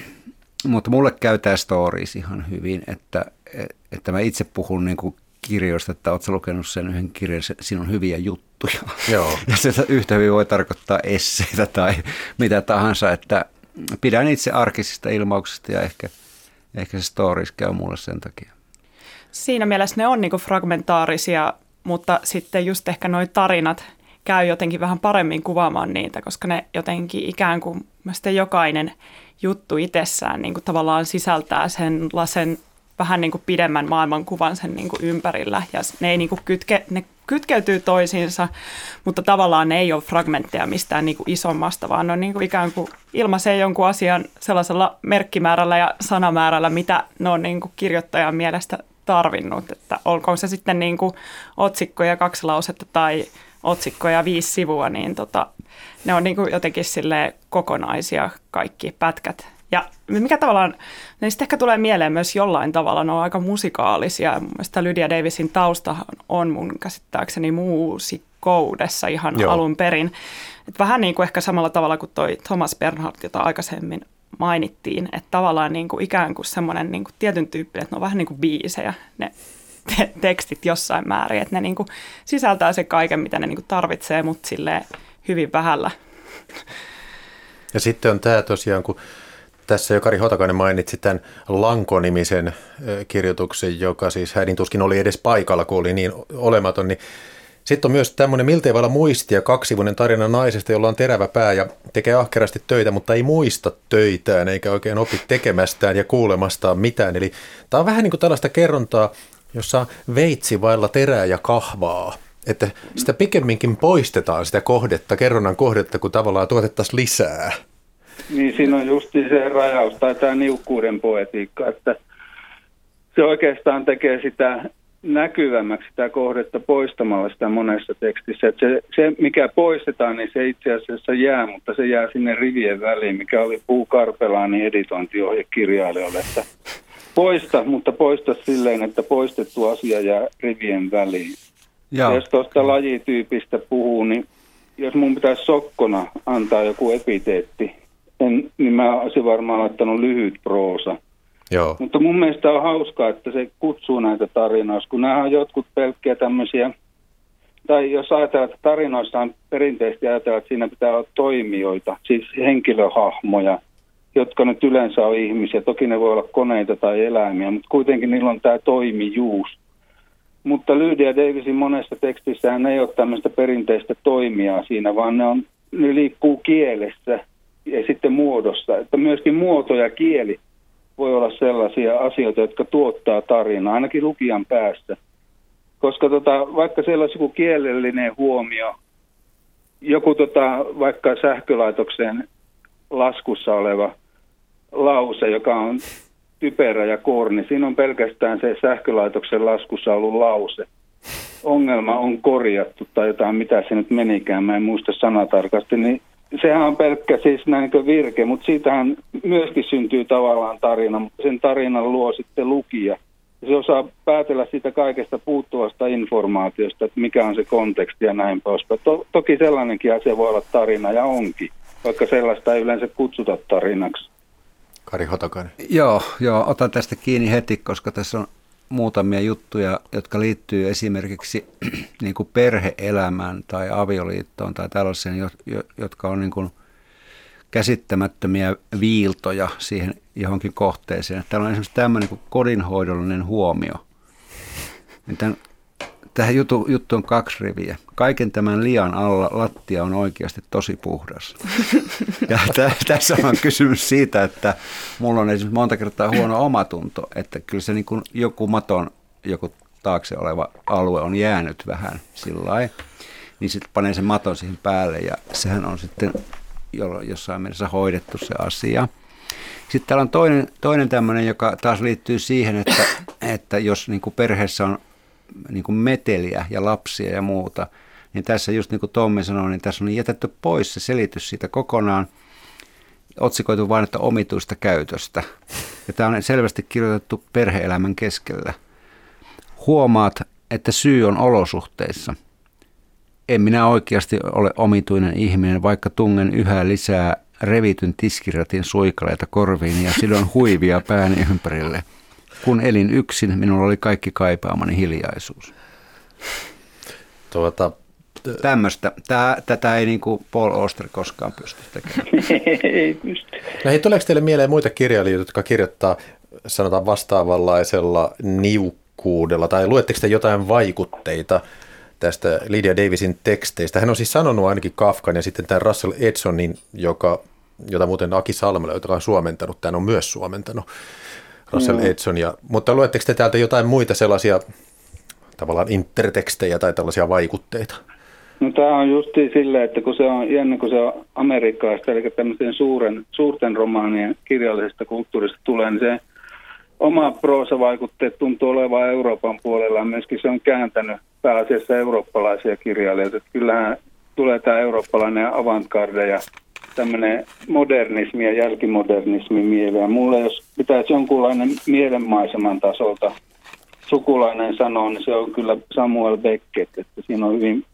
mutta mulle käy tämä stories ihan hyvin, että, että mä itse puhun niin kuin kirjoista, että oletko lukenut sen yhden kirjan, siinä on hyviä juttuja. Joo. Ja se yhtä hyvin voi tarkoittaa esseitä tai mitä tahansa, että pidän itse arkisista ilmauksista ja ehkä, ehkä se stories käy mulle sen takia. Siinä mielessä ne on niinku fragmentaarisia, mutta sitten just ehkä nuo tarinat käy jotenkin vähän paremmin kuvaamaan niitä, koska ne jotenkin ikään kuin jokainen juttu itsessään niin kuin tavallaan sisältää sen lasen vähän niin kuin pidemmän maailmankuvan sen niin kuin ympärillä. Ja ne ei niin kuin kytke, ne kytkeytyy toisiinsa, mutta tavallaan ne ei ole fragmentteja mistään niin kuin isommasta, vaan ne on niin kuin ikään kuin ilmaisee jonkun asian sellaisella merkkimäärällä ja sanamäärällä, mitä ne on niin kuin kirjoittajan mielestä tarvinnut, että olkoon se sitten niin kuin otsikko ja kaksi lausetta tai otsikko ja viisi sivua, niin tota, ne on niin kuin jotenkin sille kokonaisia kaikki pätkät ja mikä tavallaan, sitten ehkä tulee mieleen myös jollain tavalla, ne on aika musikaalisia. Mun mielestä Lydia Davisin tausta on mun käsittääkseni muusikkoudessa ihan Joo. alun perin. Et vähän niin kuin ehkä samalla tavalla kuin toi Thomas Bernhardt, jota aikaisemmin mainittiin, että tavallaan niin kuin ikään kuin semmoinen niin kuin tietyn tyyppinen, että ne on vähän niin kuin biisejä, ne te- tekstit jossain määrin, että ne niin kuin sisältää se kaiken, mitä ne niin kuin tarvitsee, mutta sille hyvin vähällä. Ja sitten on tämä tosiaan, kun tässä jo Kari Hotakainen mainitsi tämän Lanko-nimisen kirjoituksen, joka siis hädin tuskin oli edes paikalla, kun oli niin olematon, niin sitten on myös tämmöinen miltei vailla muistia, kaksivuinen tarina naisesta, jolla on terävä pää ja tekee ahkerasti töitä, mutta ei muista töitään eikä oikein opi tekemästään ja kuulemastaan mitään. Eli tämä on vähän niin kuin tällaista kerrontaa, jossa veitsi vailla terää ja kahvaa. Että sitä pikemminkin poistetaan sitä kohdetta, kerronnan kohdetta, kun tavallaan tuotettaisiin lisää. Niin siinä on just se rajaus tai tämä niukkuuden poetiikka, että se oikeastaan tekee sitä näkyvämmäksi sitä kohdetta poistamalla sitä monessa tekstissä. Että se, se, mikä poistetaan, niin se itse asiassa jää, mutta se jää sinne rivien väliin, mikä oli Puu Karpelaanin editointiohje kirjailijoille, että poista, mutta poista silleen, että poistettu asia jää rivien väliin. Ja jos tuosta lajityypistä puhuu, niin jos mun pitäisi sokkona antaa joku epiteetti, en, niin mä olisin varmaan laittanut lyhyt proosa. Joo. Mutta mun mielestä on hauskaa, että se kutsuu näitä tarinoita, kun nämä on jotkut pelkkiä tämmöisiä, tai jos ajatellaan, että tarinoissa on perinteisesti ajatellaan, että siinä pitää olla toimijoita, siis henkilöhahmoja, jotka nyt yleensä on ihmisiä. Toki ne voi olla koneita tai eläimiä, mutta kuitenkin niillä on tämä toimijuus. Mutta Lydia Davisin monessa tekstissään ei ole tämmöistä perinteistä toimijaa siinä, vaan ne, on, ne liikkuu kielessä ja sitten muodossa. Että myöskin muoto ja kieli voi olla sellaisia asioita, jotka tuottaa tarinaa, ainakin lukijan päästä. Koska tota, vaikka siellä olisi joku kielellinen huomio, joku tota, vaikka sähkölaitoksen laskussa oleva lause, joka on typerä ja korni, siinä on pelkästään se sähkölaitoksen laskussa ollut lause. Ongelma on korjattu tai jotain, mitä se nyt menikään, mä en muista sanatarkasti, niin sehän on pelkkä siis näin virke, mutta siitähän myöskin syntyy tavallaan tarina, mutta sen tarinan luo sitten lukija. Se osaa päätellä siitä kaikesta puuttuvasta informaatiosta, että mikä on se konteksti ja näin poispäin. To- toki sellainenkin asia voi olla tarina ja onkin, vaikka sellaista ei yleensä kutsuta tarinaksi. Kari Hotakainen. Joo, joo, otan tästä kiinni heti, koska tässä on muutamia juttuja, jotka liittyy esimerkiksi niin kuin perheelämään tai avioliittoon tai tällaiseen, jotka on niin kuin käsittämättömiä viiltoja siihen johonkin kohteeseen. Täällä on esimerkiksi tämmöinen kuin kodinhoidollinen huomio. Tämän Tähän juttu, juttu on kaksi riviä. Kaiken tämän lian alla lattia on oikeasti tosi puhdas. Ja t- tässä on kysymys siitä, että mulla on esimerkiksi monta kertaa huono omatunto, että kyllä se niin kuin joku maton, joku taakse oleva alue on jäänyt vähän sillä niin sitten panee sen maton siihen päälle ja sehän on sitten jossain mielessä hoidettu se asia. Sitten täällä on toinen, toinen tämmöinen, joka taas liittyy siihen, että, että jos niin kuin perheessä on niin kuin meteliä ja lapsia ja muuta, niin tässä just niin kuin Tommi sanoi, niin tässä on jätetty pois se selitys siitä kokonaan, otsikoitu vain, että omituista käytöstä. Ja tämä on selvästi kirjoitettu perheelämän keskellä. Huomaat, että syy on olosuhteissa. En minä oikeasti ole omituinen ihminen, vaikka tungen yhä lisää revityn tiskiratin suikaleita korviin ja sidon huivia pääni ympärille – kun elin yksin, minulla oli kaikki kaipaamani hiljaisuus. Tuota, Tämmöistä. Tää, tätä ei niin kuin Paul Oster koskaan pysty tekemään. ei pysty. No hei, tuleeko teille mieleen muita kirjailijoita, jotka kirjoittaa sanotaan vastaavanlaisella niukkuudella, tai luetteko te jotain vaikutteita tästä Lydia Davisin teksteistä? Hän on siis sanonut ainakin Kafkan ja sitten tämän Russell Edsonin, joka, jota muuten Aki Salmela, joka on suomentanut, tämän on myös suomentanut. Russell mm. Edson. Ja, mutta luetteko te täältä jotain muita sellaisia tavallaan intertekstejä tai tällaisia vaikutteita? No tämä on justi silleen, että kun se on jännä, kun se on amerikkalaista, eli tämmöisten suuren, suurten romaanien kirjallisesta kulttuurista tulee, niin se oma proosavaikutteet tuntuu olevan Euroopan puolella. Myöskin se on kääntänyt pääasiassa eurooppalaisia kirjailijoita. Kyllähän tulee tämä eurooppalainen avantgarde ja tämmöinen modernismi ja jälkimodernismi mieleen. Mulle jos pitäisi jonkunlainen mielenmaiseman tasolta sukulainen sanoa, niin se on kyllä Samuel Beckett. Että siinä on hyvin,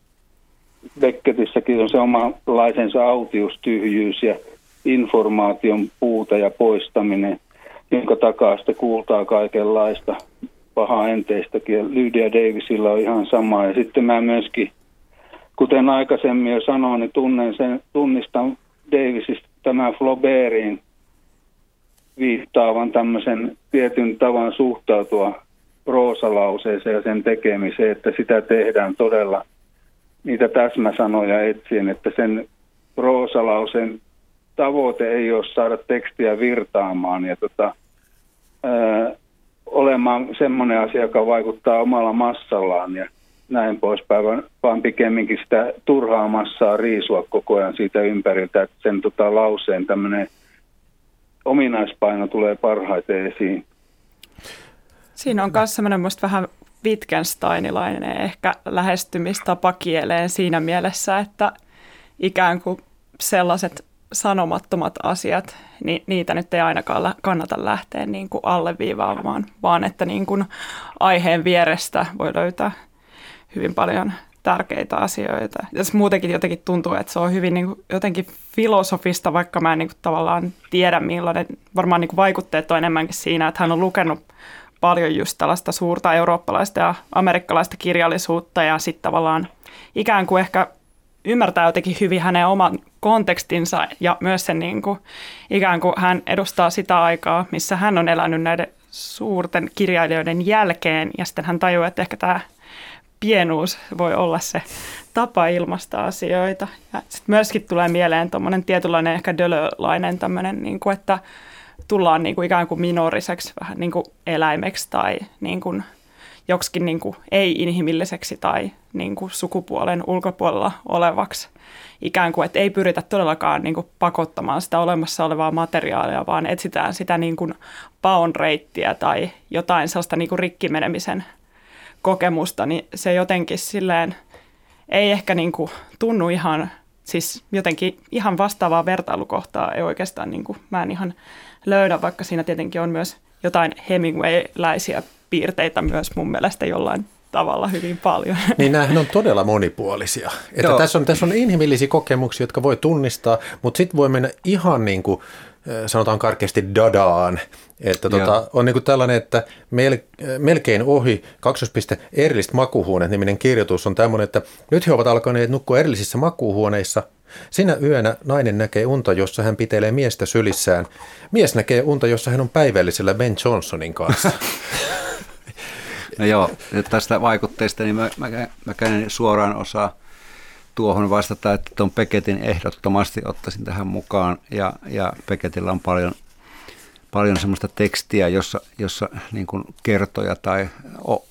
Beckettissäkin on se omanlaisensa autiustyhjyys ja informaation puute ja poistaminen, jonka takaa sitten kuultaa kaikenlaista pahaa enteistäkin. Ja Lydia Davisilla on ihan sama. Ja sitten mä myöskin, kuten aikaisemmin jo sanoin, niin tunnen sen, tunnistan Davisista tämä Flaubertin viittaavan tämmöisen tietyn tavan suhtautua roosalauseeseen ja sen tekemiseen, että sitä tehdään todella niitä täsmäsanoja etsien, että sen roosalausen tavoite ei ole saada tekstiä virtaamaan ja tota, ää, olemaan semmoinen asia, joka vaikuttaa omalla massallaan. Ja näin poispäin, vaan, vaan pikemminkin sitä turhaa massaa riisua koko ajan siitä ympäriltä, että sen tota, lauseen tämmöinen ominaispaino tulee parhaiten esiin. Siinä on myös semmoinen vähän Wittgensteinilainen ehkä lähestymistapa kieleen siinä mielessä, että ikään kuin sellaiset sanomattomat asiat, niin niitä nyt ei ainakaan kannata lähteä niin kuin alleviivaamaan, vaan että niin kuin aiheen vierestä voi löytää hyvin paljon tärkeitä asioita. Ja muutenkin jotenkin tuntuu, että se on hyvin niin kuin, jotenkin filosofista, vaikka mä en niin kuin, tavallaan tiedä millainen, varmaan niin kuin, vaikutteet on enemmänkin siinä, että hän on lukenut paljon just tällaista suurta eurooppalaista ja amerikkalaista kirjallisuutta ja sitten tavallaan ikään kuin ehkä ymmärtää jotenkin hyvin hänen oman kontekstinsa ja myös sen niin kuin, ikään kuin hän edustaa sitä aikaa, missä hän on elänyt näiden suurten kirjailijoiden jälkeen ja sitten hän tajuaa, että ehkä tämä pienuus voi olla se tapa ilmaista asioita. Ja sitten myöskin tulee mieleen tuommoinen tietynlainen ehkä dölölainen tämmöinen, niin kuin, että tullaan niin kuin ikään kuin minoriseksi vähän niin kuin eläimeksi tai niin kuin joksikin niin kuin ei-inhimilliseksi tai niin kuin sukupuolen ulkopuolella olevaksi. Ikään kuin, että ei pyritä todellakaan niin kuin pakottamaan sitä olemassa olevaa materiaalia, vaan etsitään sitä niin kuin paon reittiä tai jotain sellaista niin kuin rikkimenemisen kokemusta, niin se jotenkin silleen ei ehkä niin kuin tunnu ihan, siis jotenkin ihan vastaavaa vertailukohtaa ei oikeastaan, niin kuin, mä en ihan löydä, vaikka siinä tietenkin on myös jotain Hemingway-läisiä piirteitä myös mun mielestä jollain tavalla hyvin paljon. Niin nämähän on todella monipuolisia. Että tässä, on, tässä on inhimillisiä kokemuksia, jotka voi tunnistaa, mutta sitten voi mennä ihan niin kuin, sanotaan karkeasti dadaan. Että tota, on niin tällainen, että mel, melkein ohi kaksospiste erilliset makuhuoneet niminen kirjoitus on tämmöinen, että nyt he ovat alkaneet nukkua erillisissä makuuhuoneissa. Sinä yönä nainen näkee unta, jossa hän pitelee miestä sylissään. Mies näkee unta, jossa hän on päivällisellä Ben Johnsonin kanssa. No joo, tästä vaikutteesta niin mä, mä, mä käyn suoraan osaa tuohon vastata, että tuon Peketin ehdottomasti ottaisin tähän mukaan. Ja, ja Peketillä on paljon, paljon semmoista tekstiä, jossa, jossa niin kuin kertoja tai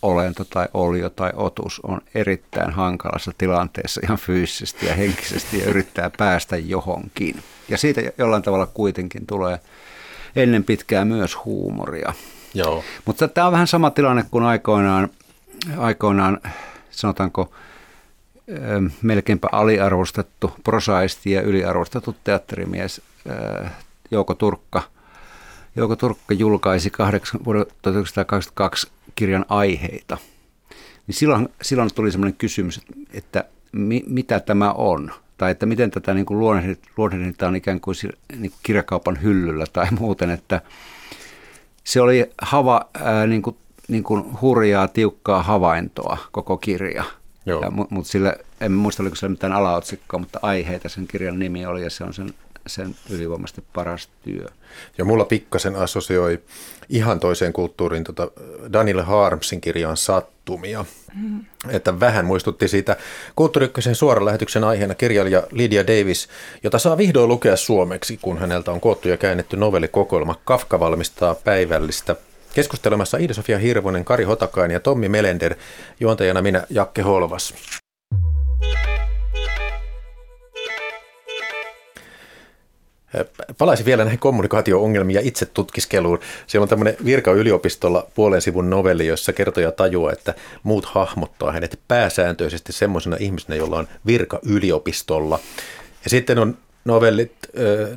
olento tai olio tai otus on erittäin hankalassa tilanteessa ihan fyysisesti ja henkisesti ja yrittää päästä johonkin. Ja siitä jollain tavalla kuitenkin tulee ennen pitkää myös huumoria. Joo. Mutta tämä on vähän sama tilanne kuin aikoinaan, aikoinaan sanotaanko, melkeinpä aliarvostettu prosaisti ja yliarvostettu teatterimies Jouko Turkka. Jouko Turkka julkaisi 8, vuonna 1922 kirjan aiheita. Niin silloin, silloin tuli sellainen kysymys, että mi, mitä tämä on, tai että miten tätä niin luonnehditaan ikään kuin, niin kuin kirjakaupan hyllyllä tai muuten, että se oli hava, ää, niin kuin, niin kuin hurjaa, tiukkaa havaintoa koko kirja. Mutta mut sillä, en muista oliko se mitään alaotsikkoa, mutta aiheita sen kirjan nimi oli ja se on sen, sen ylivoimaisesti paras työ. Ja mulla pikkasen assosioi ihan toiseen kulttuuriin tota Daniel Harmsin kirjaan Sattumia. Mm. Että vähän muistutti siitä kulttuuriykkösen suoran lähetyksen aiheena kirjailija Lydia Davis, jota saa vihdoin lukea suomeksi, kun häneltä on koottu ja käännetty novellikokoelma Kafka valmistaa päivällistä Keskustelemassa Iida-Sofia Hirvonen, Kari Hotakainen ja Tommi Melender, juontajana minä Jakke Holvas. Palaisin vielä näihin kommunikaatio-ongelmiin ja itse tutkiskeluun. Siellä on tämmöinen virka yliopistolla puolen sivun novelli, jossa kertoja tajuaa, että muut hahmottaa hänet pääsääntöisesti semmoisena ihmisenä, jolla on virka yliopistolla. Ja sitten on novellit,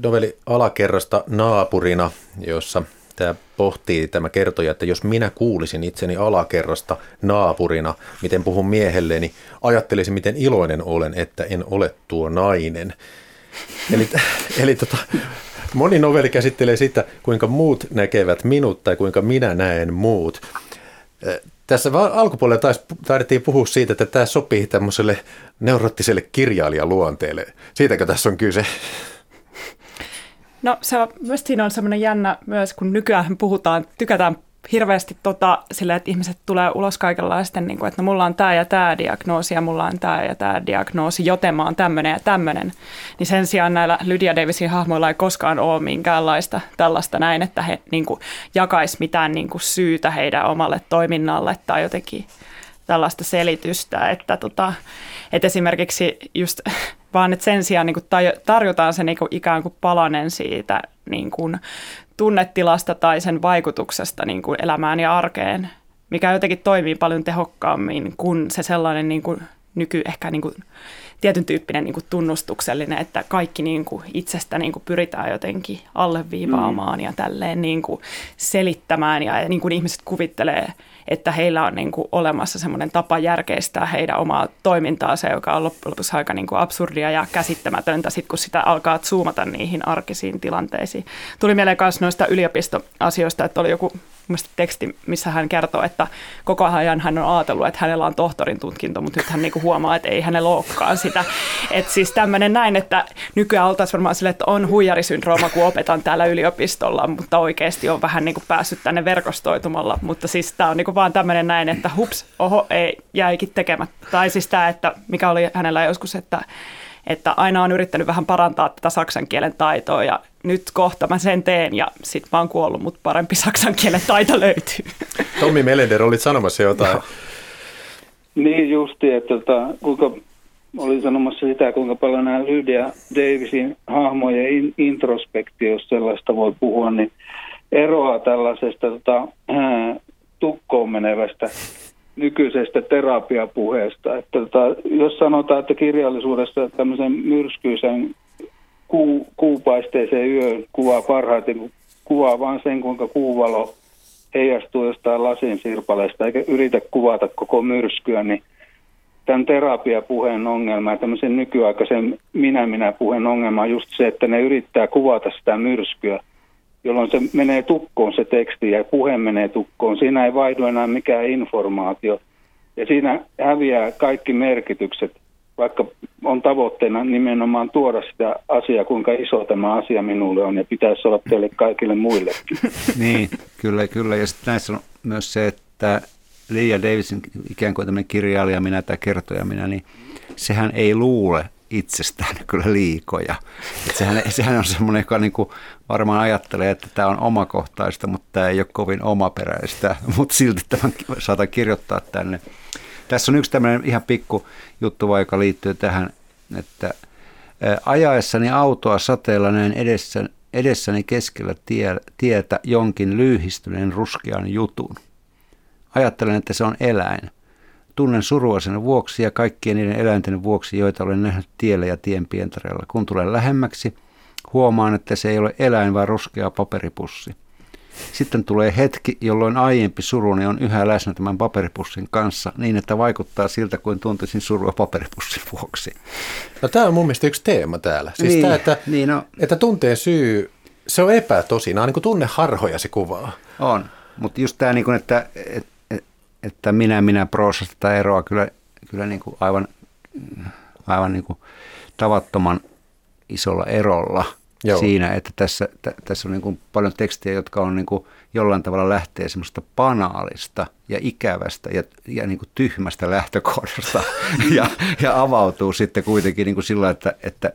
novelli alakerrasta naapurina, jossa tämä pohtii tämä kertoja, että jos minä kuulisin itseni alakerrasta naapurina, miten puhun miehelleni, ajattelisin, miten iloinen olen, että en ole tuo nainen. Eli, eli tota, moni novelli käsittelee sitä, kuinka muut näkevät minut tai kuinka minä näen muut. Tässä alkupuolella taisi, taidettiin puhua siitä, että tämä sopii tämmöiselle neurottiselle kirjailijaluonteelle. Siitäkö tässä on kyse? No se on, myös siinä on semmoinen jännä myös, kun nykyään puhutaan, tykätään hirveästi tota, silleen, että ihmiset tulee ulos kaikenlaisten, niin kuin, että no mulla on tämä ja tämä diagnoosi ja mulla on tämä ja tämä diagnoosi, joten mä oon tämmöinen ja tämmöinen. Niin sen sijaan näillä Lydia Davisin hahmoilla ei koskaan ole minkäänlaista tällaista näin, että he niin kuin, jakais mitään niin kuin, syytä heidän omalle toiminnalle tai jotenkin tällaista selitystä, että, tota, että esimerkiksi just vaan että sen sijaan niin kuin tarjotaan se niin kuin ikään kuin palanen siitä niin kuin tunnetilasta tai sen vaikutuksesta niin kuin elämään ja arkeen mikä jotenkin toimii paljon tehokkaammin kuin se sellainen niin kuin nyky ehkä niin kuin tietyn tyyppinen niin kuin tunnustuksellinen, että kaikki niin kuin itsestä niin kuin pyritään jotenkin alleviivaamaan mm. ja tälleen niin kuin selittämään ja, niin kuin ihmiset kuvittelee, että heillä on niin kuin olemassa semmoinen tapa järkeistää heidän omaa toimintaansa, joka on loppujen lopuksi aika niin kuin absurdia ja käsittämätöntä, sit kun sitä alkaa zoomata niihin arkisiin tilanteisiin. Tuli mieleen myös noista yliopistoasioista, että oli joku teksti, missä hän kertoo, että koko ajan hän on ajatellut, että hänellä on tohtorin tutkinto, mutta nyt hän niinku huomaa, että ei hänellä olekaan sitä. Et siis tämmöinen näin, että nykyään oltaisiin varmaan sille, että on huijarisyndrooma, kun opetan täällä yliopistolla, mutta oikeasti on vähän niinku päässyt tänne verkostoitumalla. Mutta siis tämä on niinku vaan tämmöinen näin, että hups, oho, ei, jäikin tekemättä. Tai siis tämä, että mikä oli hänellä joskus, että että aina on yrittänyt vähän parantaa tätä saksan kielen taitoa ja nyt kohta mä sen teen ja sit mä oon kuollut, mutta parempi saksan kielen taito löytyy. Tommi Melender, olit sanomassa jotain. Niin justi, että tota, kuinka olin sanomassa sitä, kuinka paljon nämä Lydia Davisin hahmojen introspektio, jos sellaista voi puhua, niin eroaa tällaisesta tota, tukkoon menevästä nykyisestä terapiapuheesta. Että tota, jos sanotaan, että kirjallisuudessa tämmöisen myrskyisen kuu, kuupaisteeseen yön kuvaa parhaiten, kuvaa vaan sen, kuinka kuuvalo heijastuu jostain lasin sirpaleesta, eikä yritä kuvata koko myrskyä, niin tämän terapiapuheen ongelma ja tämmöisen nykyaikaisen minä-minä-puheen ongelma on just se, että ne yrittää kuvata sitä myrskyä – jolloin se menee tukkoon se teksti ja puhe menee tukkoon. Siinä ei vaihdu enää mikään informaatio. Ja siinä häviää kaikki merkitykset, vaikka on tavoitteena nimenomaan tuoda sitä asiaa, kuinka iso tämä asia minulle on ja pitäisi olla teille kaikille muillekin. niin, kyllä, kyllä. Ja sitten näissä on myös se, että Leah Davidson, ikään kuin tämmöinen kirjailija minä tai kertoja minä, niin sehän ei luule itsestään kyllä liikoja. Et sehän, sehän on semmoinen, joka niinku varmaan ajattelee, että tämä on omakohtaista, mutta tämä ei ole kovin omaperäistä, mutta silti tämän saatan kirjoittaa tänne. Tässä on yksi tämmöinen ihan pikku juttu, joka liittyy tähän, että ajaessani autoa sateella näin edessä, edessäni keskellä tie, tietä jonkin lyhistyneen ruskean jutun. Ajattelen, että se on eläin. Tunnen surua sen vuoksi ja kaikkien niiden eläinten vuoksi, joita olen nähnyt tiellä ja tien pientareella. Kun tulen lähemmäksi, huomaan, että se ei ole eläin, vaan ruskea paperipussi. Sitten tulee hetki, jolloin aiempi suruni on yhä läsnä tämän paperipussin kanssa niin, että vaikuttaa siltä, kuin tuntisin surua paperipussin vuoksi. No tämä on mun mielestä yksi teema täällä. Siis niin, tämä, että, niin no, että tunteen syy, se on epätosi. Nämä on niin kuin tunneharhoja se kuvaa. On, mutta just tämä, niin kuin, että, että että minä minä proosasta tämä eroa kyllä, kyllä niin kuin aivan, aivan niin kuin tavattoman isolla erolla Joo. siinä, että tässä, t- tässä on niin kuin paljon tekstejä, jotka on niin kuin jollain tavalla lähtee semmoista banaalista ja ikävästä ja, ja niin kuin tyhmästä lähtökohdasta ja, ja avautuu sitten kuitenkin niin kuin sillä, että, että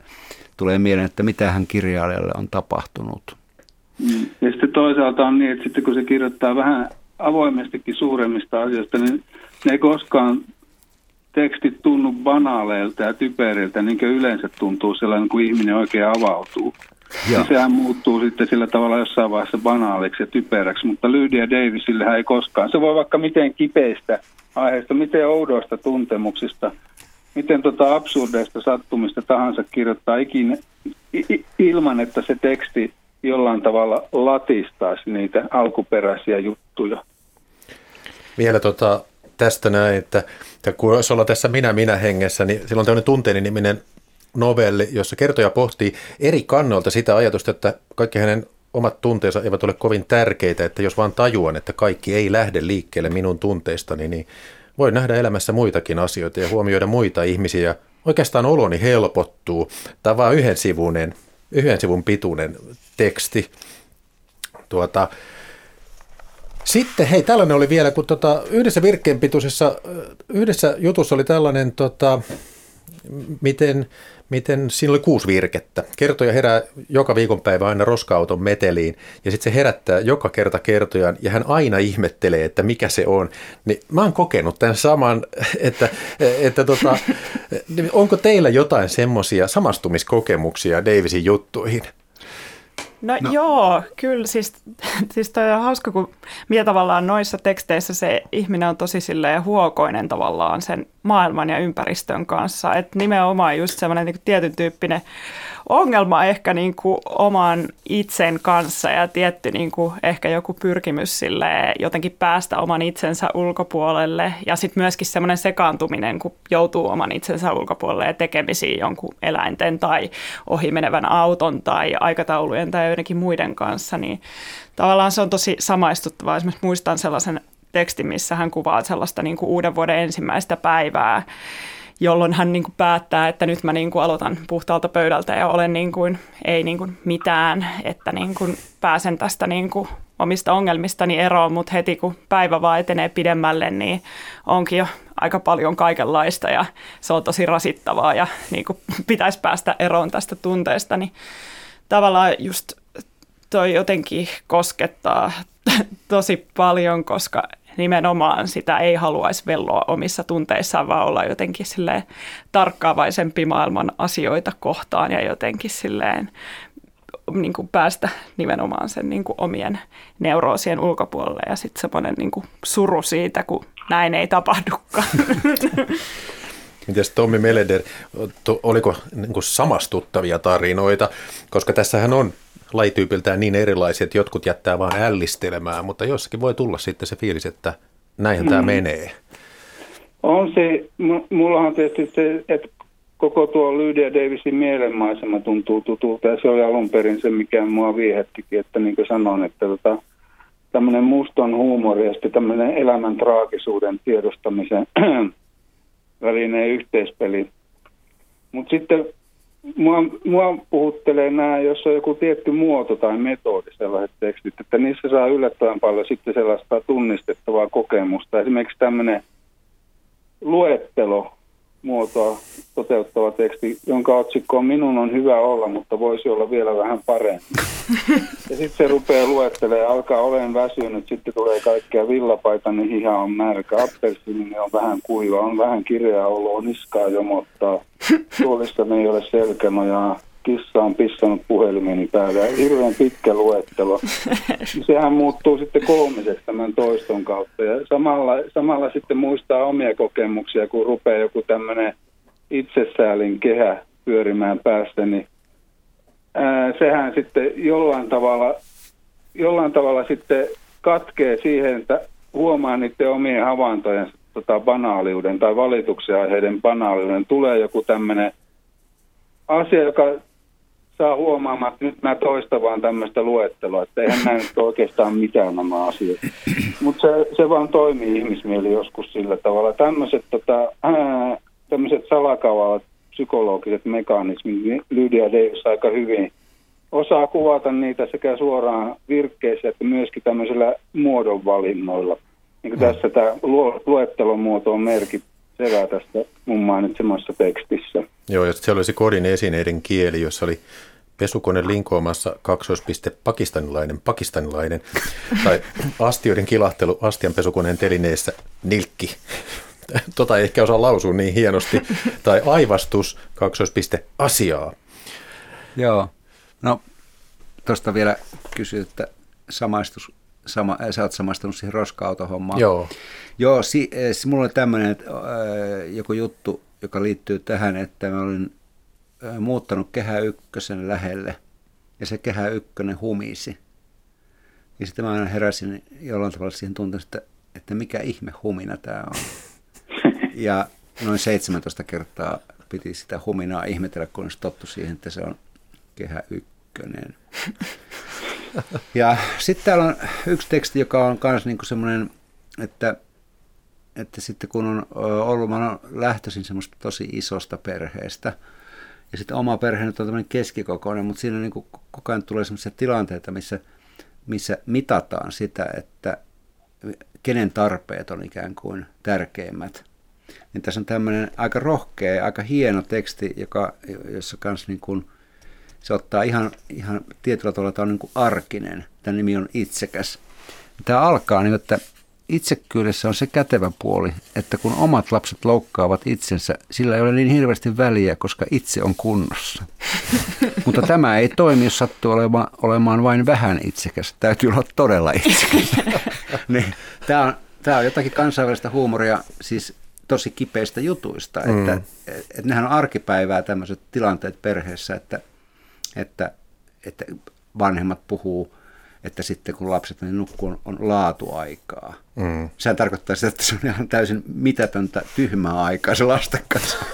tulee mieleen, että mitä hän kirjailijalle on tapahtunut. Ja sitten toisaalta on niin, että sitten kun se kirjoittaa vähän avoimestikin suuremmista asioista, niin ne ei koskaan tekstit tunnu banaaleilta ja typeriltä, niin kuin yleensä tuntuu sellainen, kun ihminen oikein avautuu. Ja sehän muuttuu sitten sillä tavalla jossain vaiheessa banaaliksi ja typeräksi, mutta Lydia Davisillehän ei koskaan. Se voi vaikka miten kipeistä aiheista, miten oudoista tuntemuksista, miten tota absurdeista sattumista tahansa kirjoittaa ikinä, ilman, että se teksti jollain tavalla latistaisi niitä alkuperäisiä juttuja. Vielä tota, tästä näin, että, että kun jos ollaan tässä minä-minä hengessä, niin silloin tämmöinen tunteeni niminen novelli, jossa kertoja pohtii eri kannalta sitä ajatusta, että kaikki hänen omat tunteensa eivät ole kovin tärkeitä, että jos vaan tajuan, että kaikki ei lähde liikkeelle minun tunteistani, niin voi nähdä elämässä muitakin asioita ja huomioida muita ihmisiä. Oikeastaan oloni helpottuu. Tämä on vain yhden, sivunen, yhden sivun pituinen teksti. Tuota, sitten hei, tällainen oli vielä, kun tota, yhdessä virkkeenpituisessa, yhdessä jutussa oli tällainen, tota, miten, miten siinä oli kuusi virkettä. Kertoja herää joka viikonpäivä aina roska-auton meteliin ja sitten se herättää joka kerta kertojan ja hän aina ihmettelee, että mikä se on. Niin mä oon kokenut tämän saman, että, että tota, onko teillä jotain semmoisia samastumiskokemuksia Davisin juttuihin? No, no joo, kyllä siis, siis toi on hauska, kun minä tavallaan noissa teksteissä se ihminen on tosi silleen huokoinen tavallaan sen maailman ja ympäristön kanssa. Että nimenomaan just semmoinen niin tietyn tyyppinen ongelma ehkä niin kuin oman itsen kanssa ja tietty niin kuin ehkä joku pyrkimys sille jotenkin päästä oman itsensä ulkopuolelle ja sitten myöskin semmoinen sekaantuminen, kun joutuu oman itsensä ulkopuolelle ja tekemisiin jonkun eläinten tai ohimenevän auton tai aikataulujen tai joidenkin muiden kanssa, niin tavallaan se on tosi samaistuttavaa. Esimerkiksi muistan sellaisen tekstin, missä hän kuvaa sellaista niin kuin uuden vuoden ensimmäistä päivää, jolloin hän niin kuin päättää, että nyt mä niin kuin aloitan puhtaalta pöydältä ja olen niin kuin, ei niin kuin mitään, että niin kuin pääsen tästä niin kuin omista ongelmistani eroon, mutta heti kun päivä vaan etenee pidemmälle, niin onkin jo aika paljon kaikenlaista ja se on tosi rasittavaa ja niin kuin pitäisi päästä eroon tästä tunteesta, niin tavallaan just toi jotenkin koskettaa tosi paljon, koska nimenomaan sitä ei haluaisi velloa omissa tunteissaan, vaan olla jotenkin silleen tarkkaavaisempi maailman asioita kohtaan ja jotenkin silleen niin kuin päästä nimenomaan sen niin kuin omien neuroosien ulkopuolelle ja sitten semmoinen niin kuin suru siitä, kun näin ei tapahdukaan. Mites Tommi Meleder, oliko niin kuin samastuttavia tarinoita, koska tässähän on lajityypiltään niin erilaisia, että jotkut jättää vain ällistelemään, mutta jossakin voi tulla sitten se fiilis, että näinhän mm. tämä menee. On se, mulla on tietysti se, että koko tuo Lydia Davisin mielenmaisema tuntuu tutulta ja se oli alun perin se, mikä mua viehättikin, että niin kuin sanoin, että tota, tämmöinen muston huumori ja sitten tämmöinen elämän traagisuuden tiedostamisen välinen yhteispeli. Mutta sitten mua, mua puhuttelee nämä, jos on joku tietty muoto tai metodi sellaiset tekstit, että niissä saa yllättävän paljon sitten sellaista tunnistettavaa kokemusta. Esimerkiksi tämmöinen luettelo muotoa toteuttava teksti, jonka otsikko on Minun on hyvä olla, mutta voisi olla vielä vähän parempi. Ja sitten se rupeaa luettelemaan, alkaa olen väsynyt, sitten tulee kaikkea villapaita, niin hiha on märkä, appelsiini on vähän kuiva, on vähän kireä olo, niskaa jomottaa, tuolissa ei ole selkänojaa, kissa on pissannut puhelimeni päälle. Hirveän pitkä luettelo. Sehän muuttuu sitten kolmiseksi tämän toiston kautta. Ja samalla, samalla sitten muistaa omia kokemuksia, kun rupeaa joku tämmöinen itsesäälin kehä pyörimään päästä, niin ää, sehän sitten jollain tavalla, jollain tavalla sitten katkee siihen, että huomaa niiden omien havaintojen tota, banaaliuden tai valituksen aiheiden banaaliuden. Tulee joku tämmöinen asia, joka saa huomaamaan, että nyt mä toistan vaan tämmöistä luettelua, että eihän näin nyt oikeastaan mitään nämä asiat. Mutta se, se vaan toimii ihmismieli joskus sillä tavalla. Tämmöiset tota, tämmöiset salakavalat psykologiset mekanismit, niin Lydia Davis aika hyvin osaa kuvata niitä sekä suoraan virkkeissä että myöskin tämmöisillä muodonvalinnoilla. Niin kuin tässä tämä luettelon muoto on merkit selvää tästä mun mainitsemassa tekstissä. Joo, ja siellä olisi kodin esineiden kieli, jossa oli pesukone linkoamassa kaksoispiste pakistanilainen, pakistanilainen, tai astioiden kilahtelu astian pesukoneen telineessä nilkki. Tota ei ehkä osaa lausua niin hienosti. Tai aivastus, kaksoispiste asiaa. Joo, no tuosta vielä kysyt, että samaistus, sama, sä oot samaistunut siihen roska-autohommaan. Joo. Joo, si, si, mulla oli tämmöinen äh, joku juttu, joka liittyy tähän, että mä olin muuttanut kehä ykkösen lähelle ja se kehä ykkönen humisi. Ja sitten mä aina heräsin jollain tavalla siihen tunteen, että, että mikä ihme humina tämä on. Ja noin 17 kertaa piti sitä huminaa ihmetellä, kun olisi tottu siihen, että se on kehä ykkönen. Ja sitten täällä on yksi teksti, joka on myös niinku semmoinen, että, että sitten kun on ollut, mä olen lähtöisin semmoista tosi isosta perheestä – ja sitten oma perhe nyt on tämmöinen keskikokoinen, mutta siinä niin koko ajan tulee sellaisia tilanteita, missä, missä mitataan sitä, että kenen tarpeet on ikään kuin tärkeimmät. Niin tässä on tämmöinen aika rohkea, aika hieno teksti, joka, jossa niin kuin, se ottaa ihan, ihan tietyllä tavalla, tämä on niin kuin arkinen. Tämä nimi on itsekäs. Tämä alkaa niin, että itsekkyydessä on se kätevä puoli, että kun omat lapset loukkaavat itsensä, sillä ei ole niin hirveästi väliä, koska itse on kunnossa. Mutta tämä ei toimi, jos sattuu olemaan, olemaan vain vähän itsekäs. Täytyy olla todella itsekäs. niin, tämä, on, tämä on jotakin kansainvälistä huumoria, siis tosi kipeistä jutuista. Mm. Että, että nehän on arkipäivää tämmöiset tilanteet perheessä, että, että, että vanhemmat puhuu että sitten kun lapset niin nukkuu, on, on laatuaikaa. Mm. Sehän tarkoittaa sitä, että se on ihan täysin mitätöntä tyhmää aikaa se lasten kanssa.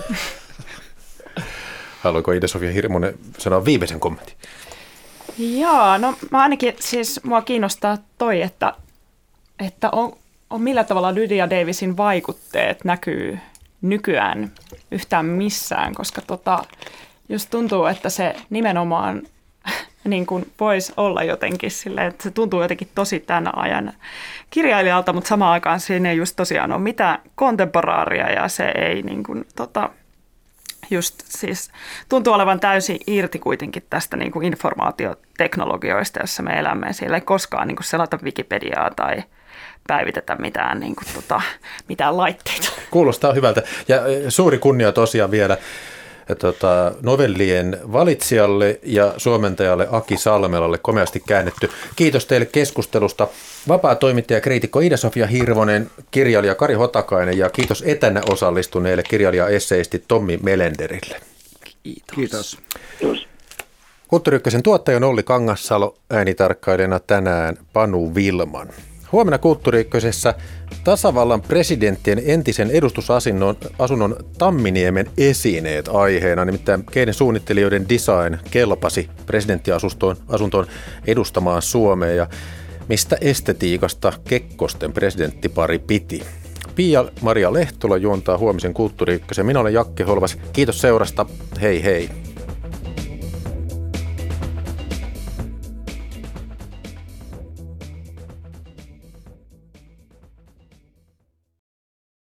Haluaako Ida-Sofia Hirmonen sanoa viimeisen kommentin? Joo, no mä ainakin siis mua kiinnostaa toi, että, että on, on millä tavalla Lydia Davisin vaikutteet näkyy nykyään yhtään missään, koska tota, just tuntuu, että se nimenomaan niin kuin voisi olla jotenkin silleen, että se tuntuu jotenkin tosi tämän ajan kirjailijalta, mutta samaan aikaan siinä ei just tosiaan ole mitään kontemporaaria ja se ei niin kuin, tota, just siis tuntuu olevan täysin irti kuitenkin tästä niin kuin informaatioteknologioista, jossa me elämme. Siellä ei koskaan niin kuin selata Wikipediaa tai päivitetä mitään, niin kuin, tota, mitään laitteita. Kuulostaa hyvältä. Ja suuri kunnia tosiaan vielä tota, novellien valitsijalle ja suomentajalle Aki Salmelalle komeasti käännetty. Kiitos teille keskustelusta. Vapaa toimittaja kriitikko Ida-Sofia Hirvonen, kirjailija Kari Hotakainen ja kiitos etänä osallistuneelle kirjailija esseisti Tommi Melenderille. Kiitos. Kiitos. kiitos. Kulttuuriykkösen tuottaja on Olli Kangassalo, äänitarkkailijana tänään Panu Vilman. Huomenna Kulttuuriykkösessä tasavallan presidenttien entisen edustusasunnon asunnon Tamminiemen esineet aiheena, nimittäin keiden suunnittelijoiden design kelpasi presidenttiasuntoon asuntoon edustamaan Suomea ja mistä estetiikasta Kekkosten presidenttipari piti. Pia-Maria Lehtola juontaa huomisen Kulttuuri Minä olen Jakke Holvas. Kiitos seurasta. Hei hei.